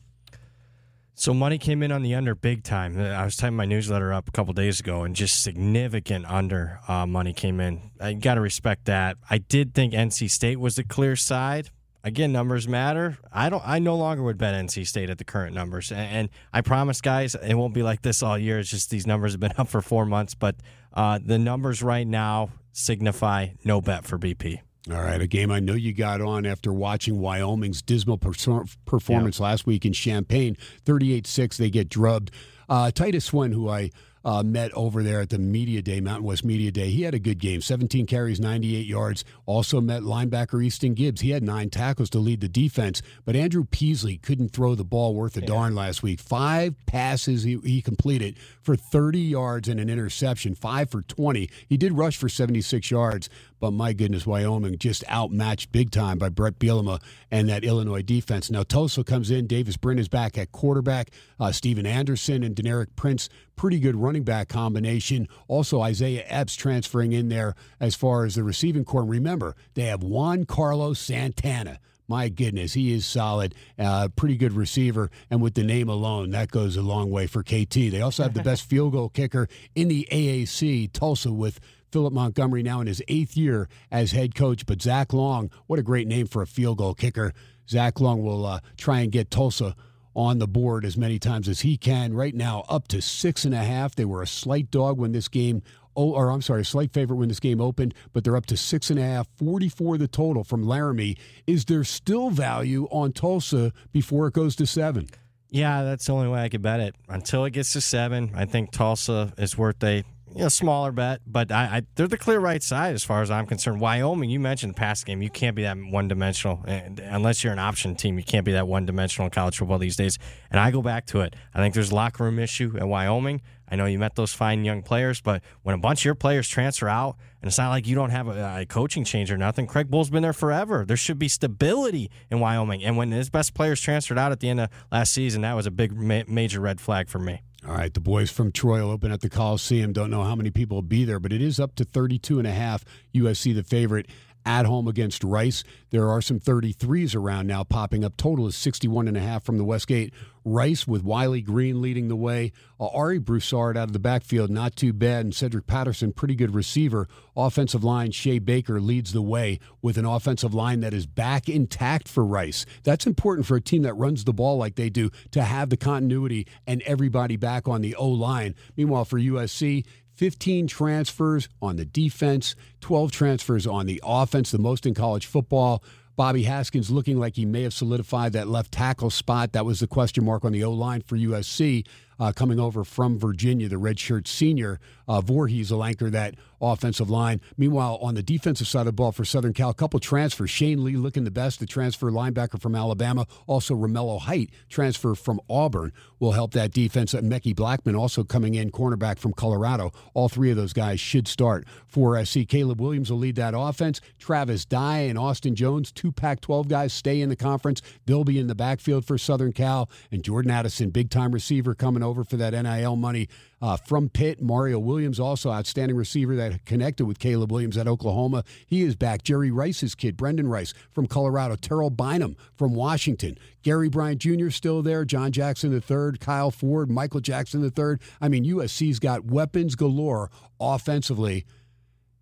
So money came in on the under big time. I was typing my newsletter up a couple days ago, and just significant under uh, money came in. I got to respect that. I did think NC State was the clear side. Again, numbers matter. I don't. I no longer would bet NC State at the current numbers, and, and I promise, guys, it won't be like this all year. It's just these numbers have been up for four months, but uh, the numbers right now signify no bet for BP. All right, a game I know you got on after watching Wyoming's dismal performance yeah. last week in Champaign. 38 6, they get drubbed. Uh, Titus Swen, who I uh, met over there at the Media Day, Mountain West Media Day. He had a good game 17 carries, 98 yards. Also met linebacker Easton Gibbs. He had nine tackles to lead the defense, but Andrew Peasley couldn't throw the ball worth a yeah. darn last week. Five passes he, he completed for 30 yards and an interception, five for 20. He did rush for 76 yards, but my goodness, Wyoming just outmatched big time by Bret Bielema and that Illinois defense. Now Tulsa comes in. Davis Brin is back at quarterback. Uh, Stephen Anderson and Deneric Prince, pretty good running back combination. Also Isaiah Epps transferring in there as far as the receiving core. And remember, they have Juan Carlos Santana my goodness, he is solid. Uh, pretty good receiver. And with the name alone, that goes a long way for KT. They also have the best field goal kicker in the AAC, Tulsa, with Philip Montgomery now in his eighth year as head coach. But Zach Long, what a great name for a field goal kicker. Zach Long will uh, try and get Tulsa on the board as many times as he can. Right now, up to six and a half. They were a slight dog when this game oh, or I'm sorry, a slight favorite when this game opened, but they're up to six and a half, 44 the total from Laramie. Is there still value on Tulsa before it goes to seven? Yeah, that's the only way I could bet it. Until it gets to seven, I think Tulsa is worth a you know, smaller bet, but I, I, they're the clear right side as far as I'm concerned. Wyoming, you mentioned the past game, you can't be that one dimensional unless you're an option team. You can't be that one dimensional in college football these days. And I go back to it. I think there's locker room issue at Wyoming. I know you met those fine young players, but when a bunch of your players transfer out, and it's not like you don't have a, a coaching change or nothing. Craig Bohl's been there forever. There should be stability in Wyoming. And when his best players transferred out at the end of last season, that was a big ma- major red flag for me. All right, the boys from Troy will open at the Coliseum. Don't know how many people will be there, but it is up to 32 and a half. USC the favorite at home against Rice. There are some 33s around now popping up. Total is 61 and a half from the Westgate. Rice with Wiley Green leading the way. Uh, Ari Broussard out of the backfield, not too bad. And Cedric Patterson, pretty good receiver. Offensive line, Shea Baker leads the way with an offensive line that is back intact for Rice. That's important for a team that runs the ball like they do to have the continuity and everybody back on the O line. Meanwhile, for USC, 15 transfers on the defense, 12 transfers on the offense, the most in college football. Bobby Haskins looking like he may have solidified that left tackle spot. That was the question mark on the O line for USC uh, coming over from Virginia, the redshirt senior. Uh, Vorhees will anchor that offensive line. Meanwhile, on the defensive side of the ball for Southern Cal, a couple transfers. Shane Lee looking the best, the transfer linebacker from Alabama. Also, Romello Height, transfer from Auburn, will help that defense. Uh, Mekhi Blackmon also coming in, cornerback from Colorado. All three of those guys should start for SC. Caleb Williams will lead that offense. Travis Dye and Austin Jones, two Pac 12 guys, stay in the conference. They'll be in the backfield for Southern Cal. And Jordan Addison, big time receiver, coming over over for that NIL money uh, from Pitt. Mario Williams, also outstanding receiver that connected with Caleb Williams at Oklahoma. He is back. Jerry Rice's kid, Brendan Rice from Colorado. Terrell Bynum from Washington. Gary Bryant Jr. still there. John Jackson III, Kyle Ford, Michael Jackson III. I mean, USC's got weapons galore offensively.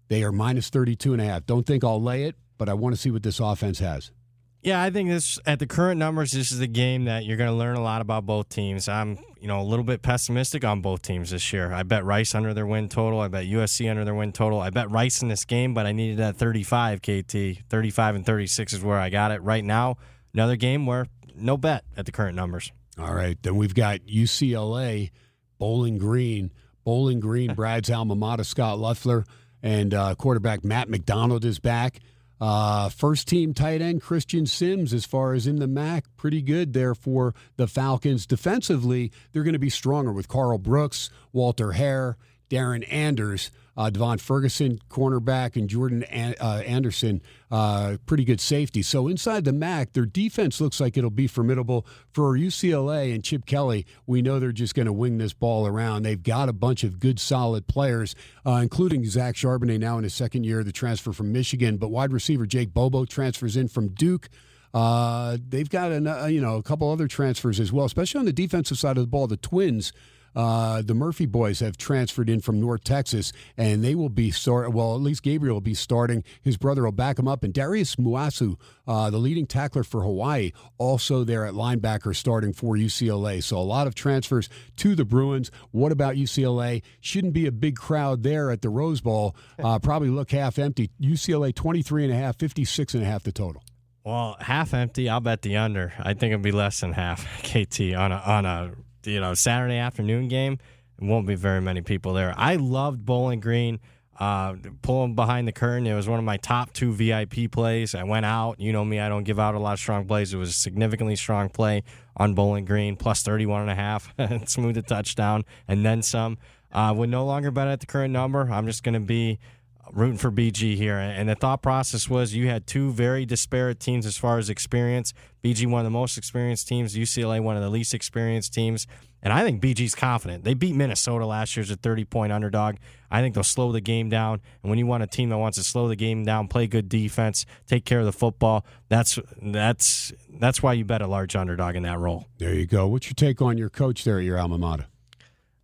They are minus 32 and a half. Don't think I'll lay it, but I want to see what this offense has. Yeah, I think this at the current numbers, this is a game that you're going to learn a lot about both teams. I'm, you know, a little bit pessimistic on both teams this year. I bet Rice under their win total. I bet USC under their win total. I bet Rice in this game, but I needed that 35 KT. 35 and 36 is where I got it right now. Another game where no bet at the current numbers. All right, then we've got UCLA, Bowling Green, Bowling Green, Brad's alma mater, Scot Loeffler, and uh, quarterback Matt McDonald is back. Uh, first team tight end Christian Sims, as far as in the MAC, pretty good there for the Falcons. Defensively, they're going to be stronger with Carl Brooks, Walter Hare, Darren Anders, uh, Devon Ferguson, cornerback, and Jordan An- uh, Anderson, uh, pretty good safety. So inside the MAC, their defense looks like it'll be formidable for UCLA and Chip Kelly. We know they're just going to wing this ball around. They've got a bunch of good, solid players, uh, including Zach Charbonnet now in his second year, the transfer from Michigan. But wide receiver Jake Bobo transfers in from Duke. Uh, they've got an, uh, you know a couple other transfers as well, especially on the defensive side of the ball. The Twins uh, the Murphy boys have transferred in from North Texas, and they will be start. Well, at least Gabriel will be starting. His brother will back him up, and Darius Muasau, uh, the leading tackler for Hawaii, also there at linebacker, starting for UCLA. So a lot of transfers to the Bruins. What about UCLA? Shouldn't be a big crowd there at the Rose Bowl. Uh, probably look half empty. UCLA 23 and a half, 56 and a half the total. Well, half empty. I'll bet the under. I think it'll be less than half. KT on a on a you know Saturday afternoon game, it won't be very many people there. I loved Bowling Green. Uh, pulling behind the curtain, it was one of my top two VIP plays. I went out. You know me, I don't give out a lot of strong plays. It was a significantly strong play on Bowling Green, plus 31 and a half, smooth a touchdown, and then some. Uh, would no longer bet at the current number. I'm just going to be rooting for BG here. And the thought process was you had two very disparate teams as far as experience. BG, one of the most experienced teams, UCLA, one of the least experienced teams. And I think BG's confident. They beat Minnesota last year as a 30 point underdog. I think they'll slow the game down. And when you want a team that wants to slow the game down, play good defense, take care of the football, that's that's that's why you bet a large underdog in that role. There you go. What's your take on your coach there at your alma mater?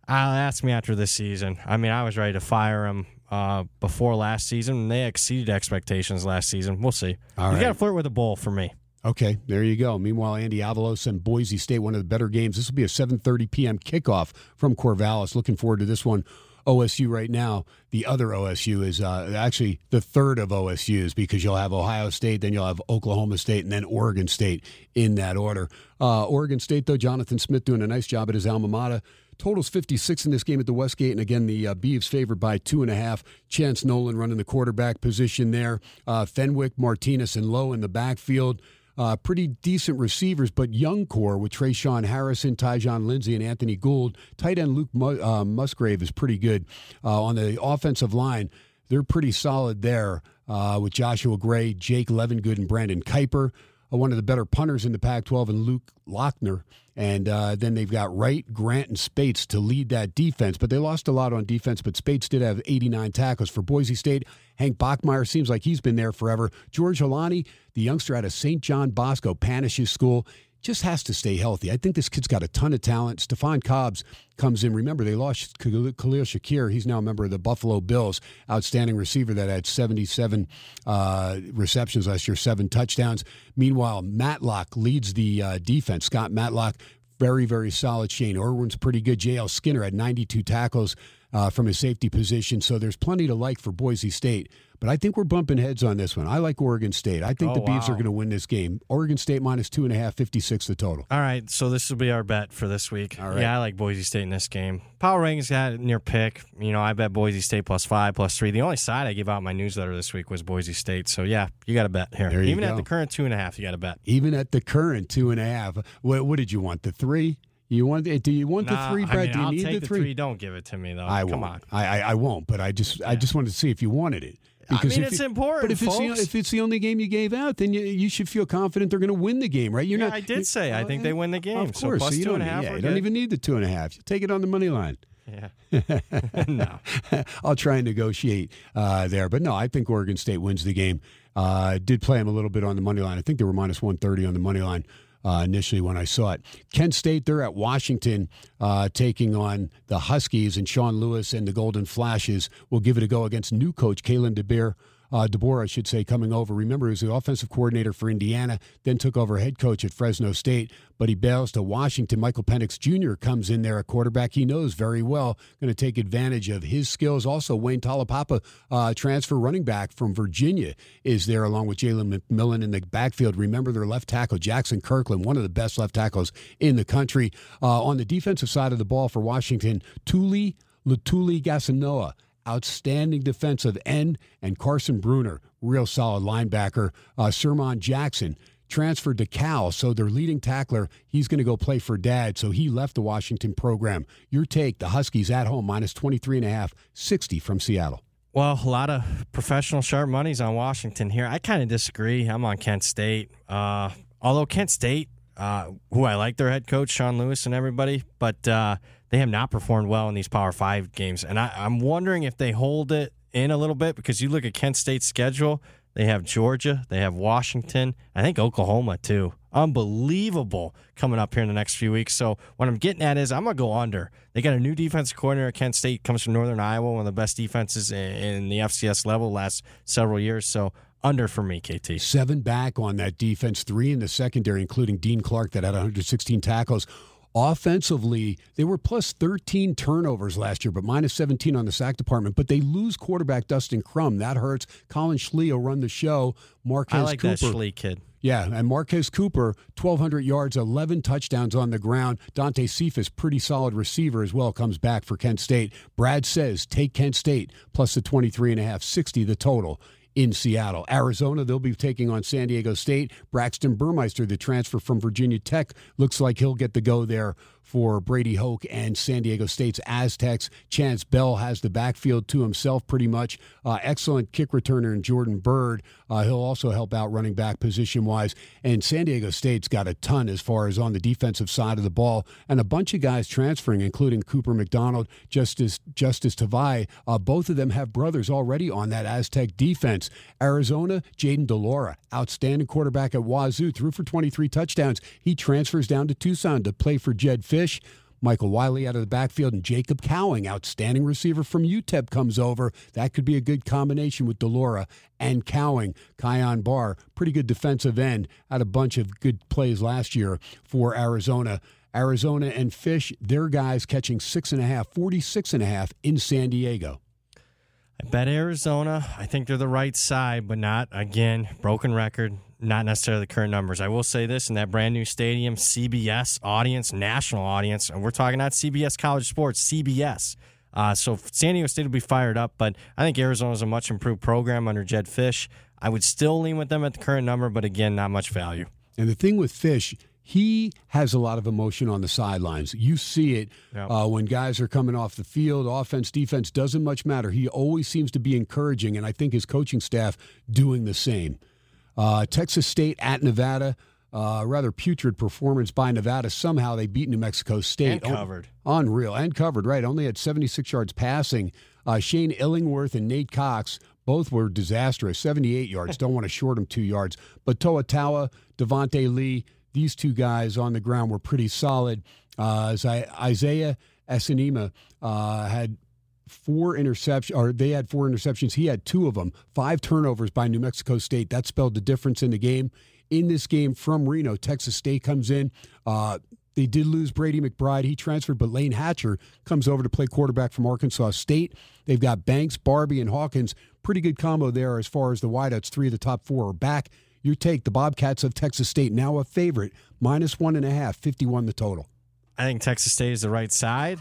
Uh, ask me after this season. I mean, I was ready to fire him uh, before last season. And they exceeded expectations last season. We'll see. All you right. got to flirt with a bowl for me. Okay, there you go. Meanwhile, Andy Avalos and Boise State, one of the better games. This will be a 7:30 p.m. kickoff from Corvallis. Looking forward to this one. OSU right now. The other OSU is uh, actually the third of OSU's because you'll have Ohio State, then you'll have Oklahoma State, and then Oregon State in that order. Uh, Oregon State, though, Jonathan Smith doing a nice job at his alma mater. Totals 56 in this game at the Westgate. And again, the uh, Beavs favored by two and a half. Chance Nolan running the quarterback position there. Uh, Fenwick, Martinez, and Lowe in the backfield. Uh, pretty decent receivers, but young core with Tre'Shaun Harrison, Tyjon Lindsey, and Anthony Gould. Tight end Luke Mu- uh, Musgrave is pretty good. Uh, on the offensive line, they're pretty solid there uh, with Joshua Gray, Jake Levengood, and Brandon Kuiper. One of the better punters in the Pac 12, and Luke Lochner. And uh, then they've got Wright, Grant, and Spates to lead that defense. But they lost a lot on defense. But Spates did have 89 tackles for Boise State. Hank Bachmeier seems like he's been there forever. George Holani, the youngster out of St. John Bosco, Panish's school, just has to stay healthy. I think this kid's got a ton of talent. Stefan Cobbs comes in. Remember, they lost Khalil Shakir. He's now a member of the Buffalo Bills. Outstanding receiver that had 77 uh, receptions last year, seven touchdowns. Meanwhile, Matlock leads the uh, defense. Scott Matlock, very, very solid. Shane Irwin's pretty good. J.L. Skinner had 92 tackles uh, from his safety position. So there's plenty to like for Boise State. But I think we're bumping heads on this one. I like Oregon State. I think oh, the Beavs wow. are going to win this game. Oregon State minus two and a half, 56 the total. All right. So this will be our bet for this week. All right. Yeah, I like Boise State in this game. Power rankings got near pick. You know, I bet Boise State plus five, plus three. The only side I gave out my newsletter this week was Boise State. So yeah, you got a bet here. Even go. at the current two and a half, you got a bet. Even at the current two and a half. What, what did you want? The three? You want? Do you want nah, the three, Brad? I mean, do you I'll need the, the three? Don't give it to me though. I Come won't. on. I, I, I won't. But I just yeah. I just wanted to see if you wanted it. Because I mean, it's it, important. But if folks. it's the, if it's the only game you gave out, then you, you should feel confident they're going to win the game, right? You're yeah, not. I did say I think they win the game. Of course, so plus so you don't, and a half. Yeah, you don't even need the two and a half. You take it on the money line. Yeah. no. I'll try and negotiate uh, there, but no, I think Oregon State wins the game. Uh, did play them a little bit on the money line. I think they were minus one thirty on the money line uh, initially when I saw it. Kent State, they're at Washington uh, taking on the Huskies, and Sean Lewis and the Golden Flashes will give it a go against new coach Kalen DeBeer uh, DeBoer, I should say, coming over. Remember, he was the offensive coordinator for Indiana, then took over head coach at Fresno State, but he bails to Washington. Michael Penix Jr. comes in there, a quarterback he knows very well, going to take advantage of his skills. Also, Wayne Taulapapa, uh, transfer running back from Virginia, is there along with Jalen McMillan in the backfield. Remember their left tackle, Jaxson Kirkland, one of the best left tackles in the country. Uh, on the defensive side of the ball for Washington, Tuli Letuligasenoa outstanding defensive end, and Carson Bruner, real solid linebacker. Uh, Sirmon Jackson transferred to Cal, so their leading tackler, he's going to go play for dad, so he left the Washington program. Your take, the Huskies at home, minus 23 and a half, 60 from Seattle. Well, a lot of professional sharp money's on Washington here. I kind of disagree. I'm on Kent State. Uh, although Kent State, uh, who I like their head coach, Sean Lewis, and everybody, but uh, they have not performed well in these Power Five games. And I, I'm wondering if they hold it in a little bit because you look at Kent State's schedule, they have Georgia, they have Washington, I think Oklahoma too. Unbelievable coming up here in the next few weeks. So what I'm getting at is I'm gonna go under. They got a new defensive coordinator at Kent State, comes from Northern Iowa, one of the best defenses in the FCS level last several years. So under for me, KT. Seven back on that defense, three in the secondary, including Dean Clark that had 116 tackles. Offensively, they were plus 13 turnovers last year, but minus 17 on the sack department. But they lose quarterback Dustin Crum. That hurts. Collin Schlee will run the show. Marquez I like Cooper. that Schlee kid. Yeah, and Marquez Cooper, 1,200 yards, 11 touchdowns on the ground. Dante Cephas, pretty solid receiver as well, comes back for Kent State. Brad says take Kent State plus the 23 and a half, 60 the total in Seattle. Arizona, they'll be taking on San Diego State. Braxton Burmeister, the transfer from Virginia Tech, looks like he'll get the go there for Brady Hoke and San Diego State's Aztecs. Chance Bell has the backfield to himself pretty much. Uh, excellent kick returner in Jordan Byrd. Uh, he'll also help out running back position wise. And San Diego State's got a ton as far as on the defensive side of the ball, and a bunch of guys transferring, including Cooper McDonald, Justice Justice Tavai. Uh, both of them have brothers already on that Aztec defense. Arizona, Jayden de Laura, outstanding quarterback at Wazoo, threw for 23 touchdowns. He transfers down to Tucson to play for Jed. Jedd Fisch. Michael Wiley out of the backfield and Jacob Cowing, outstanding receiver from UTEP, comes over. That could be a good combination with de Laura and Cowing. Kyon Barr, pretty good defensive end, had a bunch of good plays last year for Arizona. Arizona and Fisch, their guys catching six and a half, 46 and a half in San Diego. I bet Arizona. I think they're the right side, but not again. Broken record, not necessarily the current numbers. I will say this: in that brand new stadium, CBS audience, national audience, and we're talking not CBS College Sports, CBS. Uh, so San Diego State will be fired up, but I think Arizona is a much improved program under Jedd Fisch. I would still lean with them at the current number, but again, not much value. And the thing with Fisch, he has a lot of emotion on the sidelines. You see it Yep. uh, when guys are coming off the field. Offense, defense doesn't much matter. He always seems to be encouraging, and I think his coaching staff doing the same. Uh, Texas State at Nevada. Uh, rather putrid performance by Nevada. Somehow they beat New Mexico State. And covered. Unreal. And covered, right. Only had 76 yards passing. Uh, Shane Illingworth and Nate Cox both were disastrous. 78 yards. Don't want to short them two yards. But Toa Taua, Devontae Lee, these two guys on the ground were pretty solid. Uh, as Isaiah Esenema uh, had four interceptions, or they had four interceptions. He had two of them. Five turnovers by New Mexico State. That spelled the difference in the game. In this game from Reno, Texas State comes in. Uh, they did lose Brady McBride. He transferred, but Layne Hatcher comes over to play quarterback from Arkansas State. They've got Banks, Barbee, and Hawkins. Pretty good combo there as far as the wideouts. Three of the top four are back. Your take, the Bobcats of Texas State, now a favorite, minus one and a half, 51 the total. I think Texas State is the right side.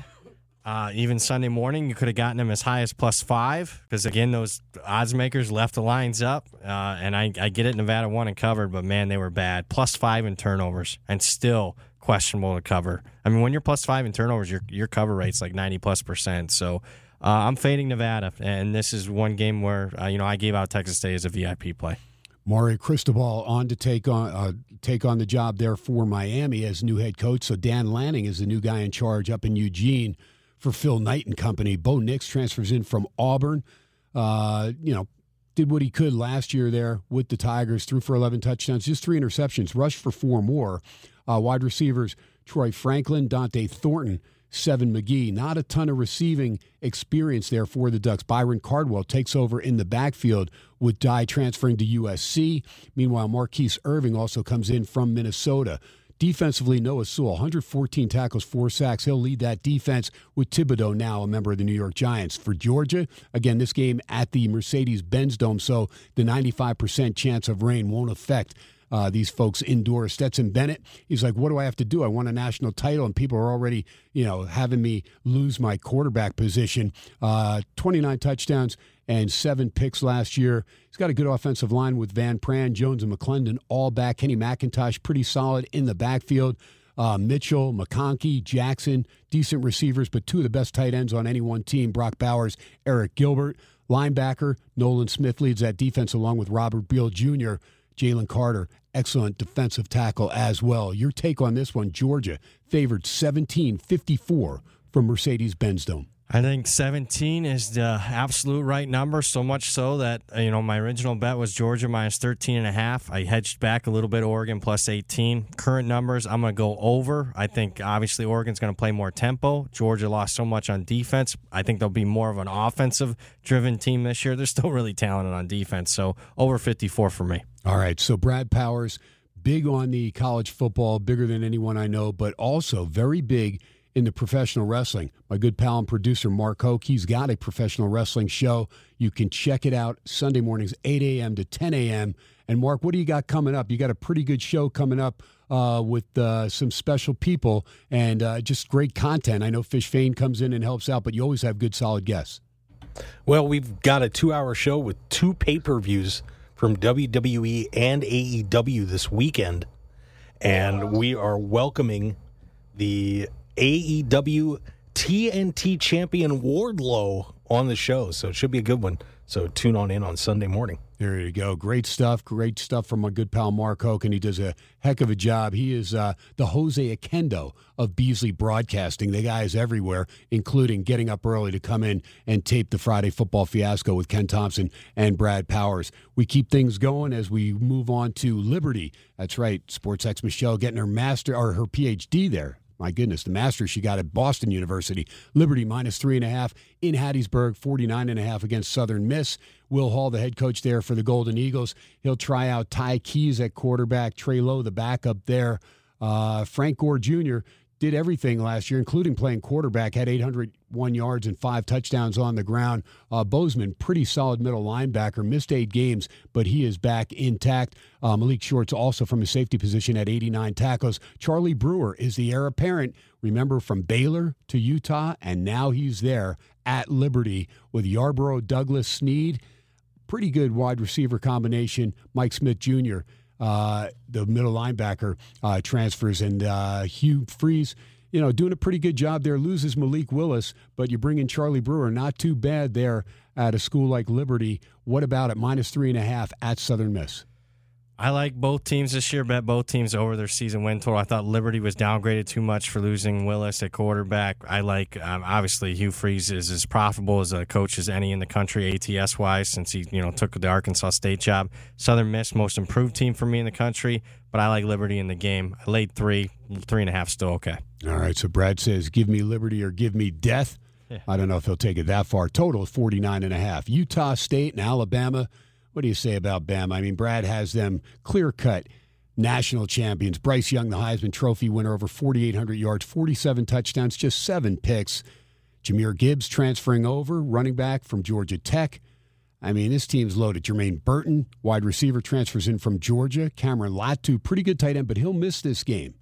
Uh, even Sunday morning, you could have gotten them as high as plus five because again, those odds makers left the lines up. Uh, and I, I get it, Nevada won and covered, but man, they were bad. Plus five in turnovers and still questionable to cover. I mean, when you're plus five in turnovers, your your cover rate's like ninety plus percent. So uh, I'm fading Nevada, and this is one game where uh, you know I gave out Texas State as a VIP play. Mario Cristobal on to take on uh, take on the job there for Miami as new head coach. So Dan Lanning is the new guy in charge up in Eugene for Phil Knight and company. Bo Nix transfers in from Auburn. Uh, you know, did what he could last year there with the Tigers. Threw for 11 touchdowns, just three interceptions. Rushed for four more. Uh, wide receivers Troy Franklin, Dont'e Thornton, Seven McGee. Not a ton of receiving experience there for the Ducks. Byron Cardwell takes over in the backfield with Dye transferring to USC. Meanwhile, Mar'Keise Irving also comes in from Minnesota. Defensively, Noah Sewell, 114 tackles, four sacks. He'll lead that defense with Thibodeaux now a member of the New York Giants. For Georgia, again, this game at the Mercedes Benz Dome, so the 95% chance of rain won't affect uh, these folks endure. Stetson Bennett, he's like, what do I have to do? I want a national title, and people are already, you know, having me lose my quarterback position. Uh, 29 touchdowns and seven picks last year. He's got a good offensive line with Van Pran, Jones, and McClendon all back. Kenny McIntosh, pretty solid in the backfield. Uh, Mitchell, McConkey, Jackson, decent receivers, but two of the best tight ends on any one team Brock Bowers, Arik Gilbert. Linebacker, Nolan Smith leads that defense along with Robert Beal Jr., Jalen Carter, excellent defensive tackle as well. Your take on this one, Georgia favored 17 54 from Mercedes Benz Dome. I think 17 is the absolute right number, so much so that, uh, you know, my original bet was Georgia minus 13 and a half. I hedged back a little bit Oregon plus 18. Current numbers, I'm going to go over. I think obviously Oregon's going to play more tempo. Georgia lost so much on defense. I think they'll be more of an offensive driven team this year. They're still really talented on defense, so over 54 for me. All right, so Brad Powers, big on the college football, bigger than anyone I know, but also very big – in the professional wrestling. My good pal and producer, Mark Hoke, he's got a professional wrestling show. You can check it out Sunday mornings, 8 a.m. to 10 a.m. And Mark, what do you got coming up? You got a pretty good show coming up uh, with uh, some special people and uh, just great content. I know Fish Fane comes in and helps out, but you always have good, solid guests. Well, we've got a two hour show with two pay per views from WWE and AEW this weekend. And we are welcoming the AEW TNT champion Wardlow on the show. So it should be a good one. So tune on in on Sunday morning. There you go. Great stuff. Great stuff from my good pal Mark Hoke, and he does a heck of a job. He is uh, the Jose Akendo of Beasley Broadcasting. The guy is everywhere, including getting up early to come in and tape the Friday football fiasco with Ken Thomson and Brad Powers. We keep things going as we move on to Liberty. That's right. Sports X Michelle getting her master or her PhD there my goodness, the Masters she got at Boston University. Liberty minus three and a half in Hattiesburg, 49 and a half against Southern Miss. Will Hall, the head coach there for the Golden Eagles. He'll try out Ty Keyes at quarterback, Trey Lowe, the backup there. Uh, Frank Gore Jr did everything last year, including playing quarterback, had 801 yards and five touchdowns on the ground. Uh, Bozeman, pretty solid middle linebacker, missed eight games, but he is back intact. Uh, Malik Shorts also from his safety position at 89 tackles. Charlie Brewer is the heir apparent, remember, from Baylor to Utah, and now he's there at Liberty with Yarborough, Douglas, Sneed. Pretty good wide receiver combination. Mike Smith Jr uh, the middle linebacker uh, transfers, and uh, Hugh Freeze, you know, doing a pretty good job there. Loses Malik Willis, but you bring in Charlie Brewer. Not too bad there at a school like Liberty. What about at minus three and a half at Southern Miss? I like both teams this year. Bet both teams over their season win total. I thought Liberty was downgraded too much for losing Willis at quarterback. I like um, obviously Hugh Freeze is as profitable as a coach as any in the country ATS wise since he you know took the Arkansas State job. Southern Miss most improved team for me in the country, but I like Liberty in the game. I laid three, three and a half still okay. All right. So Brad says, "Give me Liberty or give me death." Yeah. I don't know if he'll take it that far. Total is 49 and a half. Utah State and Alabama what do you say about Bama? I mean, Brad has them clear cut national champions. Bryce Young, the Heisman Trophy winner, over 4,800 yards, 47 touchdowns, just seven picks. Jahmyr Gibbs transferring over, running back from Georgia Tech. I mean, this team's loaded. Jermaine Burton, wide receiver, transfers in from Georgia. Cameron Latu, pretty good tight end, but he'll miss this game.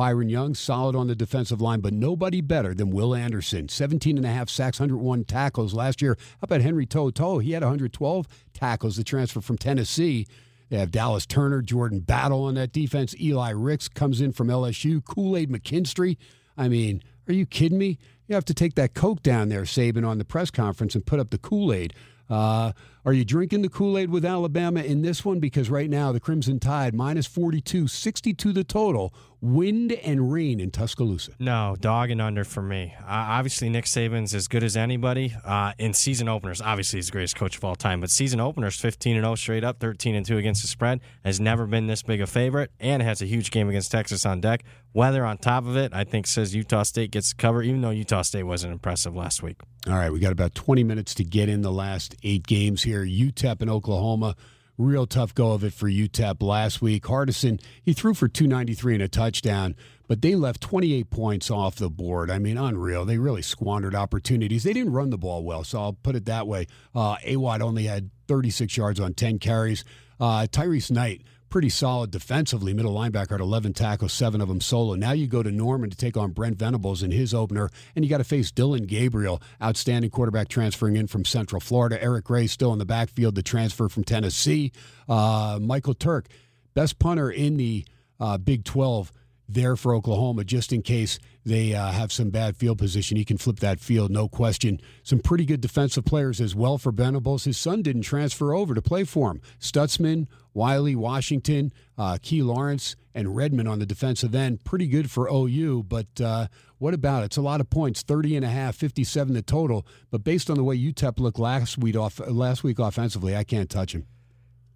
Byron Young, solid on the defensive line, but nobody better than Will Anderson. 17 and a half sacks, 101 tackles last year. How about Henry To'o? He had 112 tackles, the transfer from Tennessee. They have Dallas Turner, Jordan Battle on that defense. Eli Ricks comes in from LSU. Kool Aid McKinstry. I mean, are you kidding me? You have to take that Coke down there, Saban, on the press conference and put up the Kool Aid. Uh, are you drinking the Kool Aid with Alabama in this one? Because right now, the Crimson Tide minus 42, 62 the total. Wind and rain in Tuscaloosa. No, dog and under for me. Uh, obviously, Nick Saban's as good as anybody. Uh, in season openers, obviously, he's the greatest coach of all time. But season openers, 15 and 0 straight up, 13 and 2 against the spread, has never been this big a favorite, and has a huge game against Texas on deck. Weather on top of it, I think, says Utah State gets the cover, even though Utah State wasn't impressive last week. All right, we got about 20 minutes to get in the last eight games here. UTEP and Oklahoma. Real tough go of it for UTEP last week. Hardison, he threw for 293 and a touchdown, but they left 28 points off the board. I mean, unreal. They really squandered opportunities. They didn't run the ball well, so I'll put it that way. Uh, Awatt only had 36 yards on 10 carries. Uh, Tyrese Knight pretty solid defensively. Middle linebacker at 11 tackles, seven of them solo. Now you go to Norman to take on Brent Venables in his opener, and you got to face Dillon Gabriel, outstanding quarterback transferring in from Central Florida. Eric Gray still in the backfield, the transfer from Tennessee. Uh, Michael Turk, best punter in the uh, Big 12 there for Oklahoma, just in case they uh, have some bad field position. He can flip that field, no question. Some pretty good defensive players as well for Venables. His son didn't transfer over to play for him. Stutsman, Wiley, Washington, uh, Key Lawrence, and Redmond on the defensive end. Pretty good for OU, but uh, what about it? It's a lot of points, 30 and a half, 57 the total. But based on the way UTEP looked last week, off, last week offensively, I can't touch him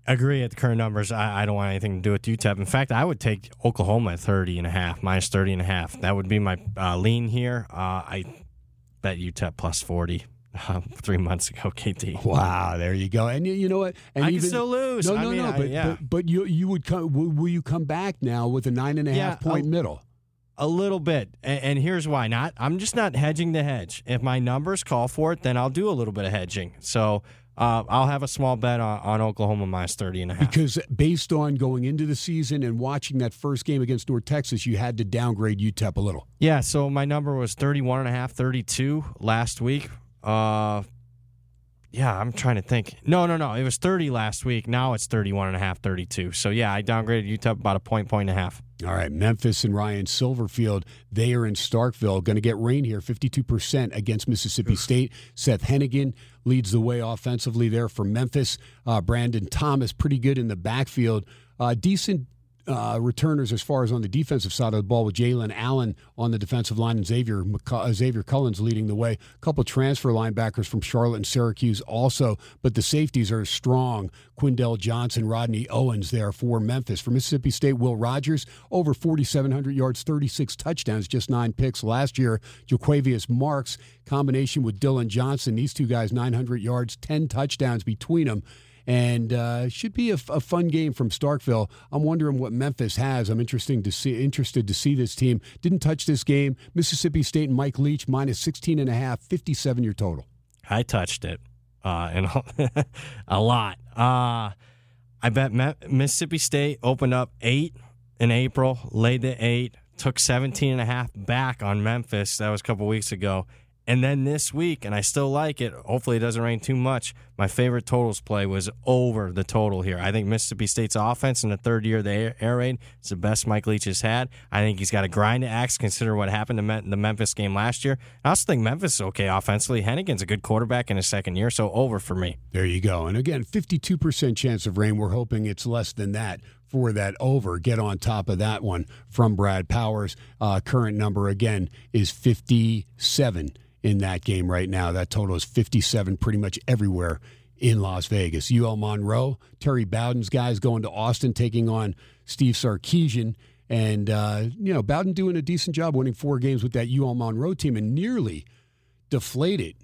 agree at the current numbers. I, I, don't want anything to do with UTEP. In fact, I would take Oklahoma at 30 and a half, minus 30 and a half. That would be my uh, lean here. Uh, I bet UTEP plus 40. Uh, three months ago, KT. Wow, there you go. And you, you know what? And I even, can still lose. No, I no, mean, no. I, But, yeah. but, but you you would come. Will, will you come back now with a nine and a half Yeah, point a- middle? A little bit, and, and here's why. Not, I'm just not hedging the hedge. If my numbers call for it, then I'll do a little bit of hedging. So uh, I'll have a small bet on, on Oklahoma minus 30 and a half. Because based on going into the season and watching that first game against North Texas, you had to downgrade UTEP a little. Yeah, so my number was 31 and a half, 32 last week. Uh yeah, I'm trying to think. No, no, no. It was 30 last week. Now it's 31 and a half, 32. So yeah, I downgraded Utah about a point, point and a half. All right, Memphis and Ryan Silverfield, they are in Starkville. Going to get rain here, 52% against Mississippi State. Seth Henigan leads the way offensively there for Memphis. Uh, Brandon Thomas, pretty good in the backfield. Uh, decent uh, returners as far as on the defensive side of the ball with Jalen Allen on the defensive line and Xavier McC- uh, Xavier Cullens leading the way. A couple transfer linebackers from Charlotte and Syracuse also, but the safeties are strong. Quindell Johnson, Rodney Owens there for Memphis. For Mississippi State, Will Rogers over 4,700 yards, 36 touchdowns, just nine picks last year. Jo'quavious Marks combination with Dylan Johnson. These two guys 900 yards, 10 touchdowns between them and uh, should be a, a, fun game from Starkville. I'm wondering what Memphis has. I'm interesting to see interested to see this team. Didn't touch this game. Mississippi State and Mike Leach minus 16 and a half, 57 your total. I touched it, uh, and a lot. Uh, I bet Mississippi State opened up eight in April, laid the eight, took 17 and a half back on Memphis. That was a couple weeks ago. And then this week, and I still like it. Hopefully, it doesn't rain too much. My favorite totals play was over the total here. I think Mississippi State's offense in the third year of the air, raid is the best Mike Leach has had. I think he's got a grind to axe. Consider what happened to the Memphis game last year. I also think Memphis is okay offensively. Henigan's a good quarterback in his second year, so over for me. There you go. And again, 52% chance of rain. We're hoping it's less than that for that over. Get on top of that one from Brad Powers. Uh, current number again is 57 in that game right now. That total is 57 pretty much everywhere in Las Vegas. UL Monroe, Terry Bowden's guys going to Austin, taking on Steve Sarkisian. And, uh, you know, Bowden doing a decent job winning four games with that UL Monroe team and nearly deflated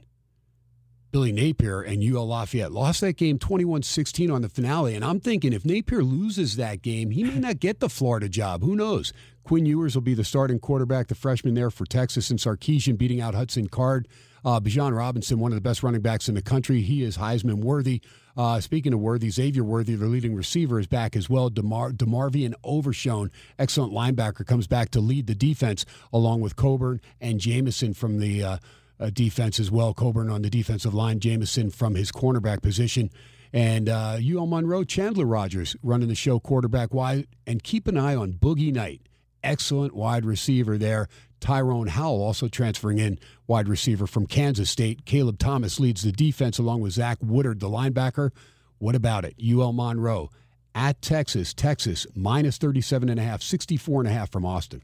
Billy Napier and UL Lafayette. Lost that game 21 16 on the finale. And I'm thinking if Napier loses that game, he may not get the Florida job. Who knows? Quinn Ewers will be the starting quarterback, the freshman there for Texas, and Sarkisian beating out Hudson Card. Uh, Bijan Robinson, one of the best running backs in the country. He is Heisman worthy. Uh, speaking of worthy, Xavier Worthy, the leading receiver, is back as well. DeMar- DeMarvion Overshown, excellent linebacker, comes back to lead the defense along with Coburn and Jamison from the uh, uh, defense as well. Coburn on the defensive line, Jamison from his cornerback position. And uh, UL Monroe, Chandler Rogers running the show quarterback wide. And keep an eye on Boogie Knight, excellent wide receiver there. Tyrone Howell also transferring in wide receiver from Kansas State. Caleb Thomas leads the defense along with Zach Woodard, the linebacker. What about it? UL Monroe at Texas, Texas minus 37 and a half, 64 and a half from Austin.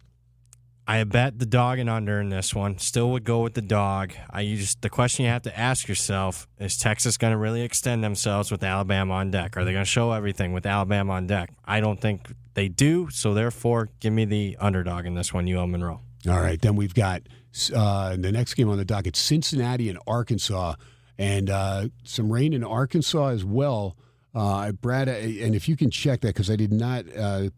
I bet the dog and under in this one. Still would go with the dog. I just the question you have to ask yourself is Texas going to really extend themselves with Alabama on deck? Are they going to show everything with Alabama on deck? I don't think they do. So therefore, give me the underdog in this one, UL Monroe. All right, then we've got uh, the next game on the docket: it's Cincinnati and Arkansas, and uh, some rain in Arkansas as well. Uh, Brad, and if you can check that because I did not uh,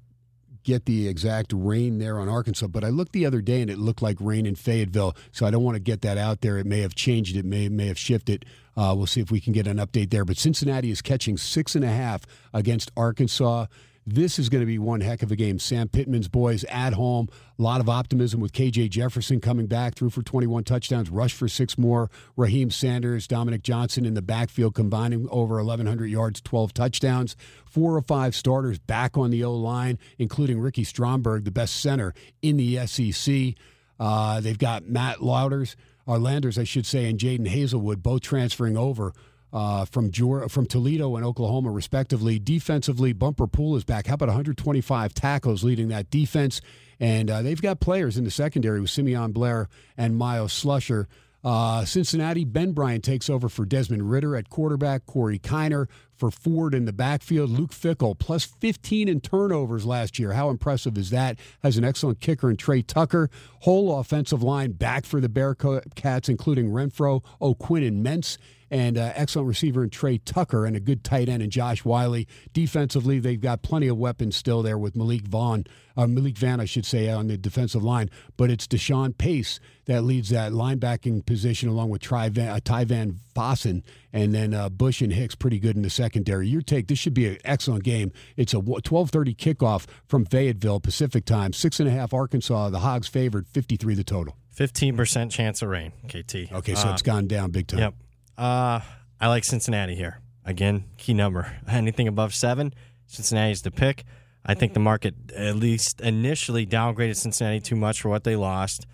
get the exact rain there on Arkansas, but I looked the other day and it looked like rain in Fayetteville. So I don't want to get that out there. It may have changed. It may may have shifted. Uh, we'll see if we can get an update there. But Cincinnati is catching six and a half against Arkansas. This is going to be one heck of a game. Sam Pittman's boys at home. A lot of optimism with KJ Jefferson coming back, through for 21 touchdowns, rush for six more. Raheim Sanders, Dominique Johnson in the backfield, combining over 1,100 yards, 12 touchdowns. Four or five starters back on the O line, including Ricky Stromberg, the best center in the SEC. Uh, they've got Matt Lauders, or Landers, I should say, and Jadon Haselwood, both transferring over uh, from from Toledo and Oklahoma, respectively. Defensively, Bumper Pool is back. How about 125 tackles leading that defense? And uh, they've got players in the secondary with Simeon Blair and Myles Slusher. Uh, Cincinnati, Ben Bryant takes over for Desmond Ridder at quarterback, Corey Kiner for Ford in the backfield, Luke Fickell, plus 15 in turnovers last year. How impressive is that? Has an excellent kicker in Trey Tucker. Whole offensive line back for the Bearcats, including Renfro, O'Quinn, and Mentz and uh, excellent receiver in Trey Tucker and a good tight end in Josh Whyle. Defensively, they've got plenty of weapons still there with Malik Vaughn, uh, Malik Vann, I should say, on the defensive line. But it's Deshawn Pace that leads that linebacking position along with Ty Van, uh, Ty Van Vossen and then uh, Bush and Hicks pretty good in the secondary. Your take, this should be an excellent game. It's a 1230 kickoff from Fayetteville Pacific time. Six and a half Arkansas, the Hogs favored, 53 the total. 15% chance of rain, KT. Okay, so uh, it's gone down big time. Yep. Uh, I like Cincinnati here. Again, key number. Anything above seven, Cincinnati's the pick. I think the market at least initially downgraded Cincinnati too much for what they lost.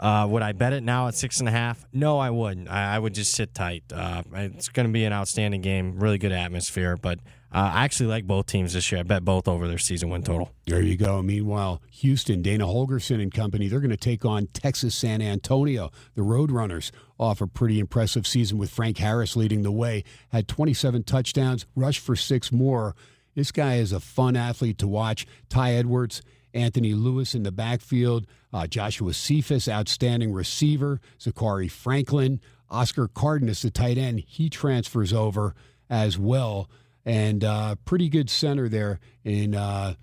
Uh, would I bet it now at six and a half? No, I wouldn't. I, I would just sit tight. Uh, it's going to be an outstanding game, really good atmosphere, but uh, I actually like both teams this year. I bet both over their season win total. There you go. Meanwhile, Houston, Dana Holgorsen and company, they're going to take on Texas San Antonio. The Roadrunners off a pretty impressive season with Frank Harris leading the way. Had 27 touchdowns, rushed for six more. This guy is a fun athlete to watch. Ty Edwards, Anthony Lewis in the backfield, uh, Joshua Cephus, outstanding receiver, Zachary Franklin, Oscar Cardenas, the tight end, he transfers over as well. And uh, pretty good center there in uh,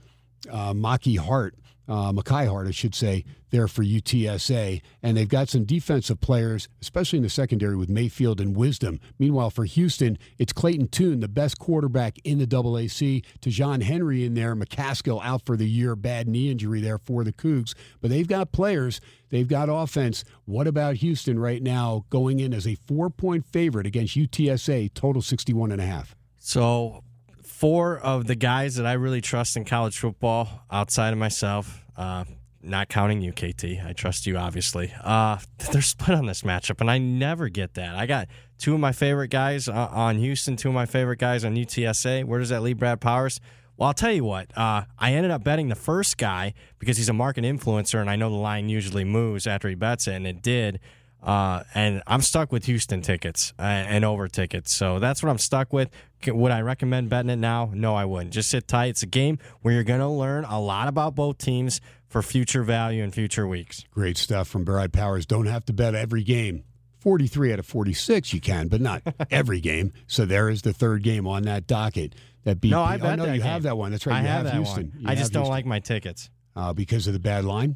uh, Maki Hart, uh, Makai Hart, I should say, there for UTSA. And they've got some defensive players, especially in the secondary with Mayfield and Wisdom. Meanwhile, for Houston, it's Clayton Tune, the best quarterback in the AAC. Ta'Zhawn Henry in there, McCaskill out for the year, bad knee injury there for the Cougs. But they've got players, they've got offense. What about Houston right now going in as a four point favorite against UTSA, total 61 and a half? So, four of the guys that I really trust in college football, outside of myself, uh, not counting you, KT. I trust you, obviously. Uh, they're split on this matchup, and I never get that. I got two of my favorite guys uh, on Houston, two of my favorite guys on UTSA. Where does that leave Brad Powers? Well, I'll tell you what. Uh, I ended up betting the first guy because he's a market influencer, and I know the line usually moves after he bets it, and it did. Uh, and I'm stuck with Houston tickets uh, and over tickets. So that's what I'm stuck with. Would I recommend betting it now? No, I wouldn't. Just sit tight. It's a game where you're going to learn a lot about both teams for future value in future weeks. Great stuff from Brad Powers. Don't have to bet every game. 43 out of 46 you can, but not every game. So there is the third game on that docket. That BP. No, I bet oh, no, you game. have that one. That's right. I you have, have Houston. I just don't like my tickets. Uh, because of the bad line?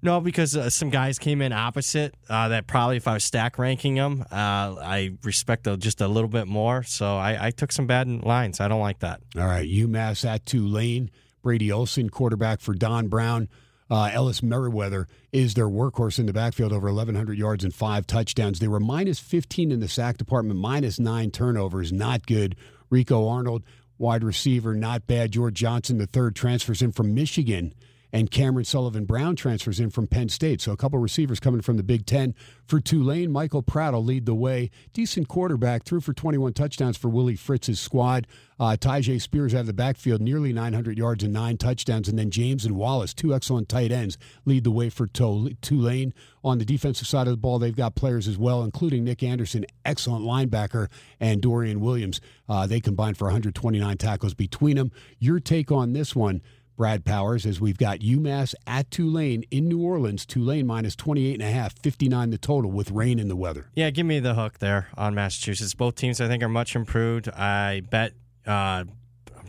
No, because uh, some guys came in opposite uh, that probably if I was stack ranking them, uh, I respect them just a little bit more. So I, I, took some bad lines. I don't like that. All right, UMass at Tulane. Brady Olson, quarterback for Don Brown. Uh, Ellis Merriweather is their workhorse in the backfield, over 1,100 yards and five touchdowns. They were minus 15 in the sack department, minus nine turnovers. Not good. Rico Arnold, wide receiver, not bad. George Johnson, the third, transfers in from Michigan and Cameron Sullivan Brown transfers in from Penn State. So a couple receivers coming from the Big Ten. For Tulane, Michael Pratt will lead the way. Decent quarterback, threw for 21 touchdowns for Willie Fritz's squad. Uh, Tyjae Spears out of the backfield, nearly 900 yards and nine touchdowns. And then James and Wallace, two excellent tight ends, lead the way for Tulane. On the defensive side of the ball, they've got players as well, including Nick Anderson, excellent linebacker, and Dorian Williams. Uh, they combined for 129 tackles between them. Your take on this one? Brad Powers, as we've got UMass at Tulane in New Orleans. Tulane minus 28 and a half, 59 the total with rain in the weather. Yeah, give me the hook there on Massachusetts. Both teams I think are much improved. I bet uh,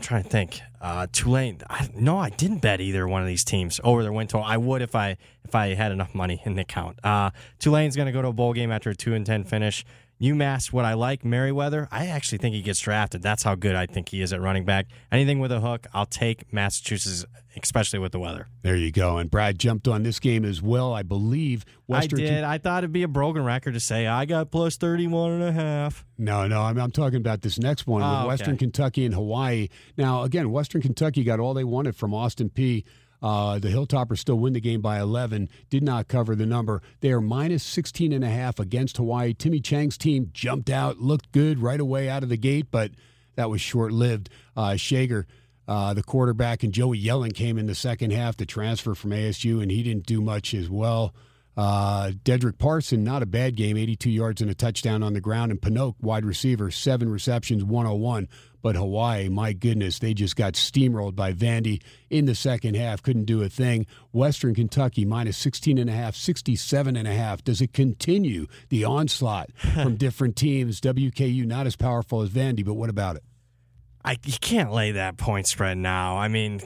I'm trying to think. Uh, Tulane. I, no, I didn't bet either one of these teams over their win total. I would if I if I had enough money in the account. Uh, Tulane's going to go to a bowl game after a two and ten finish. UMass, what I like, Merriweather, I actually think he gets drafted. That's how good I think he is at running back. Anything with a hook, I'll take Massachusetts, especially with the weather. There you go. And Brad jumped on this game as well, I believe. Western I did. I thought it'd be a broken record to say I got plus 31 and a half. No, no, I'm, I'm talking about this next one with oh, okay. Western Kentucky and Hawaii. Now, again, Western Kentucky got all they wanted from Austin Peay uh, the Hilltoppers still win the game by 11, did not cover the number. They are minus 16 and a half against Hawaii. Timmy Chang's team jumped out, looked good right away out of the gate, but that was short lived. Uh, Schager, uh, the quarterback, and Joey Yellen came in the second half to transfer from ASU, and he didn't do much as well. Uh, Dedrick Parson, not a bad game, 82 yards and a touchdown on the ground. And Panoke, wide receiver, seven receptions, 101. But Hawaii, my goodness, they just got steamrolled by Vandy in the second half. Couldn't do a thing. Western Kentucky minus 16 and a half, 67 and a half. Does it continue the onslaught from different teams? WKU not as powerful as Vandy, but what about it? I you can't lay that point spread now. I mean,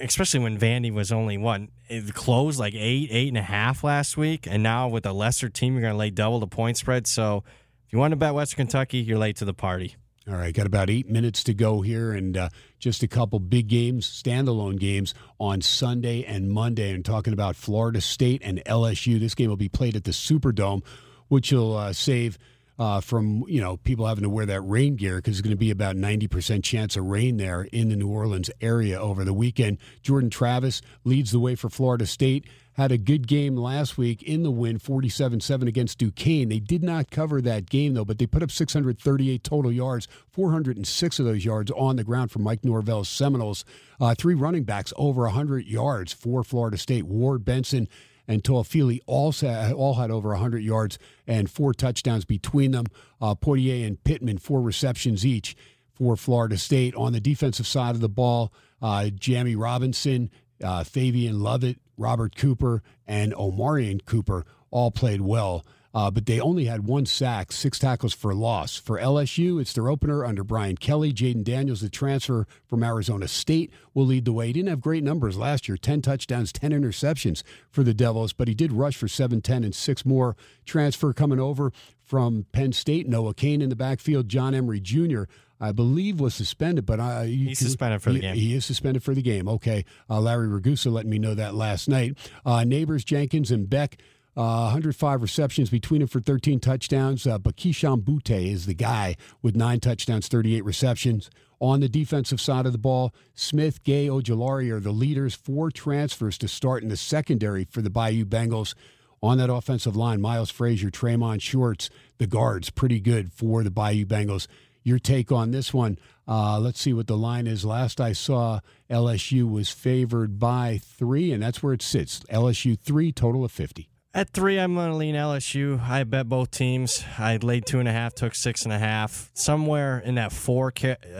especially when Vandy was only what it closed like eight, eight and a half last week, and now with a lesser team, you're going to lay double the point spread. So, if you want to bet Western Kentucky, you're late to the party. All right, got about eight minutes to go here, and uh, just a couple big games, standalone games on Sunday and Monday. And talking about Florida State and LSU, this game will be played at the Superdome, which will uh, save uh, from you know people having to wear that rain gear because it's going to be about 90% chance of rain there in the New Orleans area over the weekend. Jordan Travis leads the way for Florida State had a good game last week in the win 47-7 against Duquesne. They did not cover that game though, but they put up 638 total yards, 406 of those yards on the ground for Mike Norvell's Seminoles. Uh, three running backs over 100 yards for Florida State. Ward Benson and Toafili all, all had over 100 yards and four touchdowns between them. Uh, Poitier and Pittman, four receptions each for Florida State. On the defensive side of the ball, uh, Jamie Robinson, uh, Fabian Lovett, Robert Cooper, and Omarion Cooper all played well. Uh, but they only had one sack, six tackles for loss. For LSU, it's their opener under Brian Kelly. Jayden Daniels, the transfer from Arizona State, will lead the way. He didn't have great numbers last year 10 touchdowns, 10 interceptions for the Devils, but he did rush for 7 10 and six more. Transfer coming over from Penn State, Noah Cain in the backfield, John Emery Jr. I believe was suspended, but I, he's can, suspended for the game. He is suspended for the game. Okay, uh, Larry Ragusa let me know that last night. Uh, Nabers, Jenkins, and Bech. Uh, 105 receptions between them for 13 touchdowns. Uh, but Kayshon Boutte is the guy with nine touchdowns, 38 receptions. On the defensive side of the ball, Smith, Gay, Ojulari are the leaders. Four transfers to start in the secondary for the Bayou Bengals. On that offensive line, Miles Frazier, Traymon Shorts, the guards, pretty good for the Bayou Bengals your take on this one. Uh, let's see what the line is. Last I saw, LSU was favored by three, and that's where it sits. LSU three, total of 50. At three, I'm going to lean LSU. I bet both teams. I laid two and a half, took six and a half. Somewhere in that four,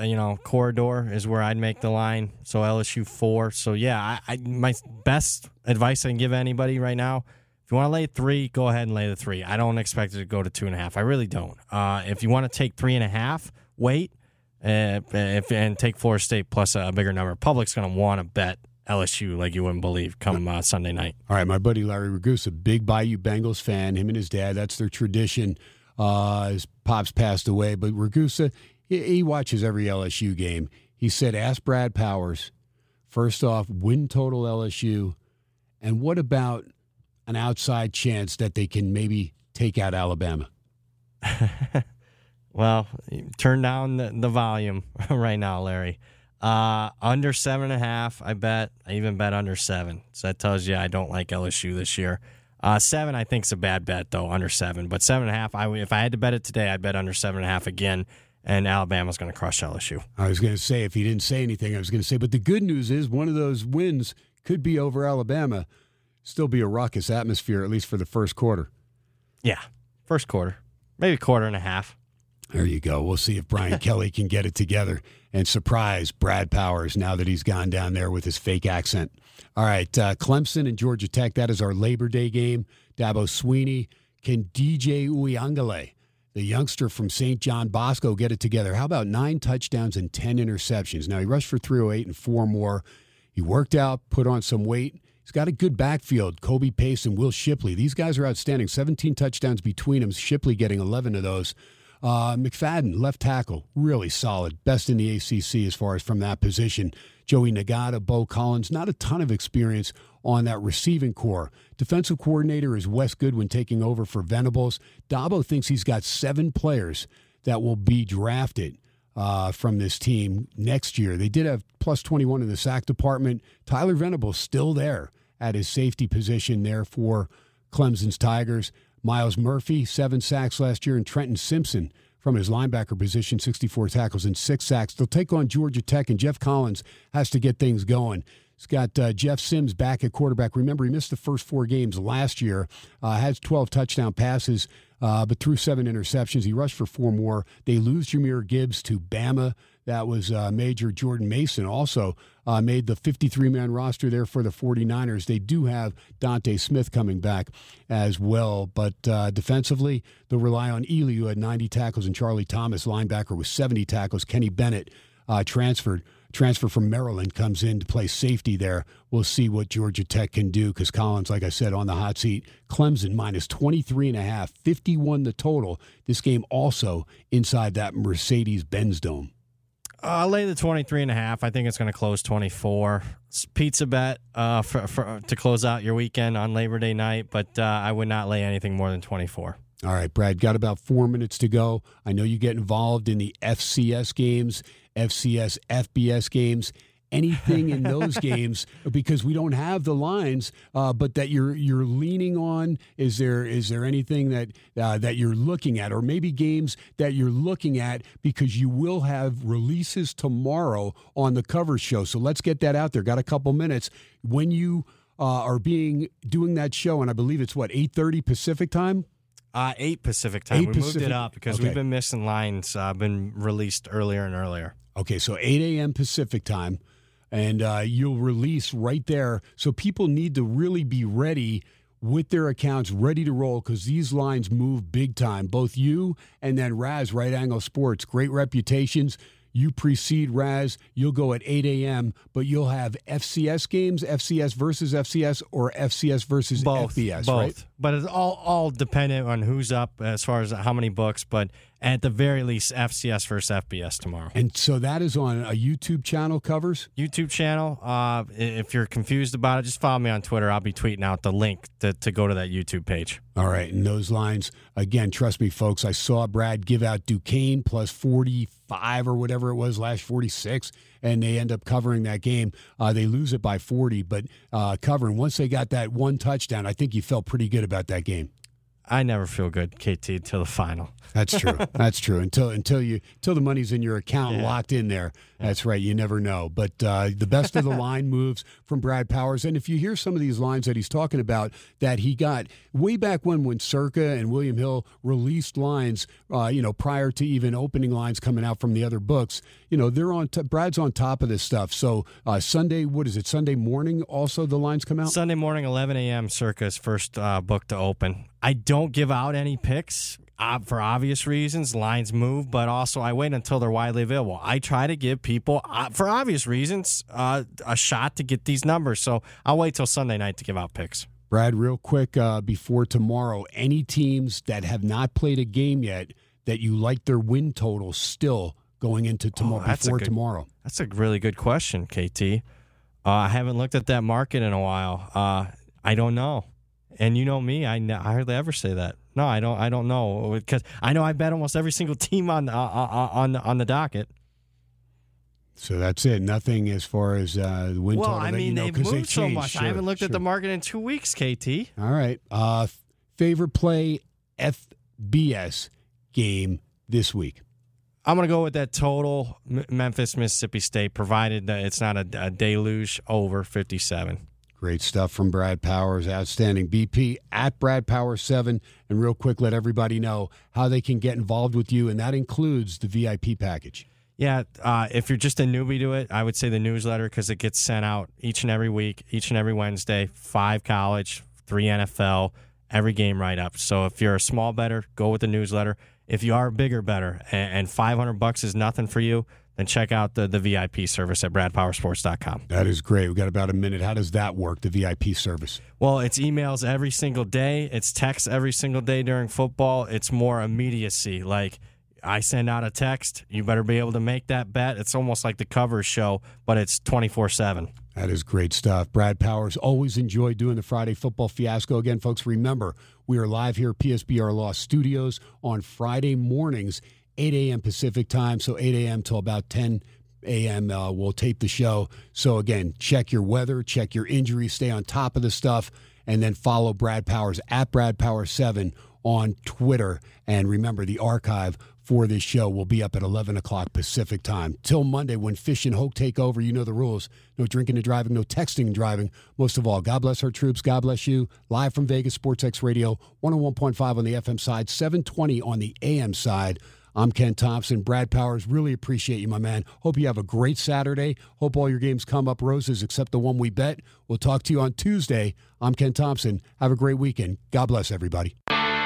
you know, corridor is where I'd make the line. So LSU four. So yeah, I, I my best advice I can give anybody right now if you want to lay three, go ahead and lay the three. I don't expect it to go to two and a half. I really don't. Uh, if you want to take three and a half, wait. Uh, if, and take Florida State plus a, bigger number. Public's going to want to bet LSU like you wouldn't believe come uh, Sunday night. All right, my buddy Larry Ragusa, big Bayou Bengals fan. Him and his dad, that's their tradition. Uh, his pops passed away, but Ragusa, he, he watches every LSU game. He said, ask Brad Powers, first off, win total LSU. And what about an outside chance that they can maybe take out Alabama? well, turn down the, the volume right now, Larry. Uh, under seven and a half, I bet. I even bet under seven. So that tells you I don't like LSU this year. Uh, seven, I think, is a bad bet though. Under seven, but seven and a half. I if I had to bet it today, I'd bet under seven and a half again. And Alabama's going to crush LSU. I was going to say if he didn't say anything, I was going to say. But the good news is one of those wins could be over Alabama still be a raucous atmosphere, at least for the first quarter. Yeah, first quarter, maybe quarter and a half. There you go. We'll see if Brian Kelly can get it together and surprise Brad Powers now that he's gone down there with his fake accent. All right, uh, Clemson and Georgia Tech. That is our Labor Day game. Dabo Swinney can DJ Uiagalelei, the youngster from St. John Bosco, get it together. How about nine touchdowns and ten interceptions? Now he rushed for 308 and four more. He worked out, put on some weight He's got a good backfield. Kobe Pace and Will Shipley. These guys are outstanding. 17 touchdowns between them. Shipley getting 11 of those. Uh, McFadden, left tackle, really solid. Best in the ACC as far as from that position. Joey Ngata, Beaux Collins, not a ton of experience on that receiving corps. Defensive coordinator is Wes Goodwin taking over for Venables. Dabo thinks he's got seven players that will be drafted uh, from this team next year. They did have plus 21 in the sack department. Tyler Venables still there at his safety position there for Clemson's Tigers. Myles Murphy, seven sacks last year, and Trenton Simpson from his linebacker position, 64 tackles and six sacks. They'll take on Georgia Tech, and Geoff Collins has to get things going. He's got uh, Jeff Sims back at quarterback. Remember, he missed the first four games last year, uh, has 12 touchdown passes, uh, but threw seven interceptions. He rushed for four more. They lose Jahmyr Gibbs to Bama. That was uh, Major Jordan Mason also uh, made the 53 man roster there for the 49ers. They do have Dontae Smith coming back as well, but uh, defensively, they'll rely on Ely, who had 90 tackles, and Charlie Thomas, linebacker, with 70 tackles. Kenny Bennett transferred transfer from Maryland comes in to play safety there. We'll see what Georgia Tech can do because Collins, like I said, on the hot seat. Clemson minus 23 and a half, 51 the total. This game also inside that Mercedes-Benz Dome. Uh, I'll lay the 23 and a half. I think it's going to close 24. It's pizza bet uh, for, for, to close out your weekend on Labor Day night, but uh, I would not lay anything more than 24. All right, Brad, got about four minutes to go. I know you get involved in the FCS games. FCS, FBS games, anything in those games because we don't have the lines, uh, but that you're you're leaning on. Is there is there anything that uh, that you're looking at, or maybe games that you're looking at because you will have releases tomorrow on the cover show. So let's get that out there. Got a couple minutes when you uh, are being doing that show, and I believe it's what eight thirty Pacific time. Uh, eight Pacific time. Eight we Pacific- moved it up because okay. we've been missing lines. Uh, been released earlier and earlier. Okay, so 8 a.m. Pacific time, and uh, you'll release right there. So people need to really be ready with their accounts, ready to roll, because these lines move big time. Both you and then Raz, Right Angle Sports, great reputations. You precede Raz. You'll go at 8 a.m., but you'll have FCS games, FCS versus FCS, or FCS versus Both, FBS, both. right? But it's all all dependent on who's up as far as how many books. But at the very least, FCS versus FBS tomorrow. And so that is on a YouTube channel covers. YouTube channel. Uh, if you're confused about it, just follow me on Twitter. I'll be tweeting out the link to, to go to that YouTube page. All right, and those lines again. Trust me, folks. I saw Brad give out Duquesne plus forty-five or whatever it was last forty-six, and they end up covering that game. Uh, they lose it by forty, but uh, covering once they got that one touchdown, I think you felt pretty good about that game. I never feel good, KT, until the final. That's true. That's true. Until until you until the money's in your account Yeah. locked in there. That's right. You never know. But uh, the best of the line moves from Brad Powers. And if you hear some of these lines that he's talking about that he got way back when when Circa and William Hill released lines, uh, you know, prior to even opening lines coming out from the other books, you know, they're on. T- Brad's on top of this stuff. So uh, Sunday, what is it? Sunday morning. Also, the lines come out. Sunday morning, 11 a.m. Circa first uh, book to open. I don't give out any picks uh, for obvious reasons. Lines move, but also I wait until they're widely available. I try to give people, uh, for obvious reasons, uh, a shot to get these numbers. So I'll wait till Sunday night to give out picks. Brad, real quick uh, before tomorrow, any teams that have not played a game yet that you like their win total still going into tomorrow Oh, that's a before good- tomorrow? That's a really good question, KT. Uh, I haven't looked at that market in a while. Uh, I don't know. And you know me, I, n- I hardly ever say that. No, I don't. I don't know because I know I bet almost every single team on uh, uh, on on the docket. So that's it. Nothing as far as uh, the win Well, total. I that mean, you know, they've moved so much. Sure, I haven't looked at the market in two weeks, KT. All right. Uh, favorite play FBS game this week. I'm going to go with that total M- Memphis, Mississippi State, provided that it's not a, a deluge over 57. Great stuff from Brad Powers. Outstanding. BP at Brad Powers 7. And real quick, let everybody know how they can get involved with you, and that includes the VIP package. Yeah, uh, if you're just a newbie to it, I would say the newsletter because it gets sent out each and every week, each and every Wednesday. Five college, three NFL, every game right up. So if you're a small better, go with the newsletter. If you are bigger better and, and 500 bucks is nothing for you, then check out the, the VIP service at bradpowersports.com. That is great. We've got about a minute. How does that work, the VIP service? Well, it's emails every single day. It's texts every single day during football. It's more immediacy. Like I send out a text. You better be able to make that bet. It's almost like the cover show, but it's 24 7. That is great stuff. Brad Powers, always enjoy doing the Friday football fiasco. Again, folks, remember, we are live here at PSBR Law Studios on Friday mornings, 8 a.m. Pacific time. So 8 a.m. till about 10 a.m. Uh, we'll tape the show. So again, check your weather, check your injuries, stay on top of the stuff, and then follow Brad Powers at Brad Powers 7 on Twitter. And remember, the archive for this show will be up at 11 o'clock Pacific time. Till Monday when Fish and Hoke take over, you know the rules. No drinking and driving, no texting and driving. Most of all, God bless our troops. God bless you. Live from Vegas, Sports X Radio, 101.5 on the FM side, 720 on the AM side. I'm Ken Thomson. Brad Powers, really appreciate you, my man. Hope you have a great Saturday. Hope all your games come up roses except the one we bet. We'll talk to you on Tuesday. I'm Ken Thomson. Have a great weekend. God bless everybody.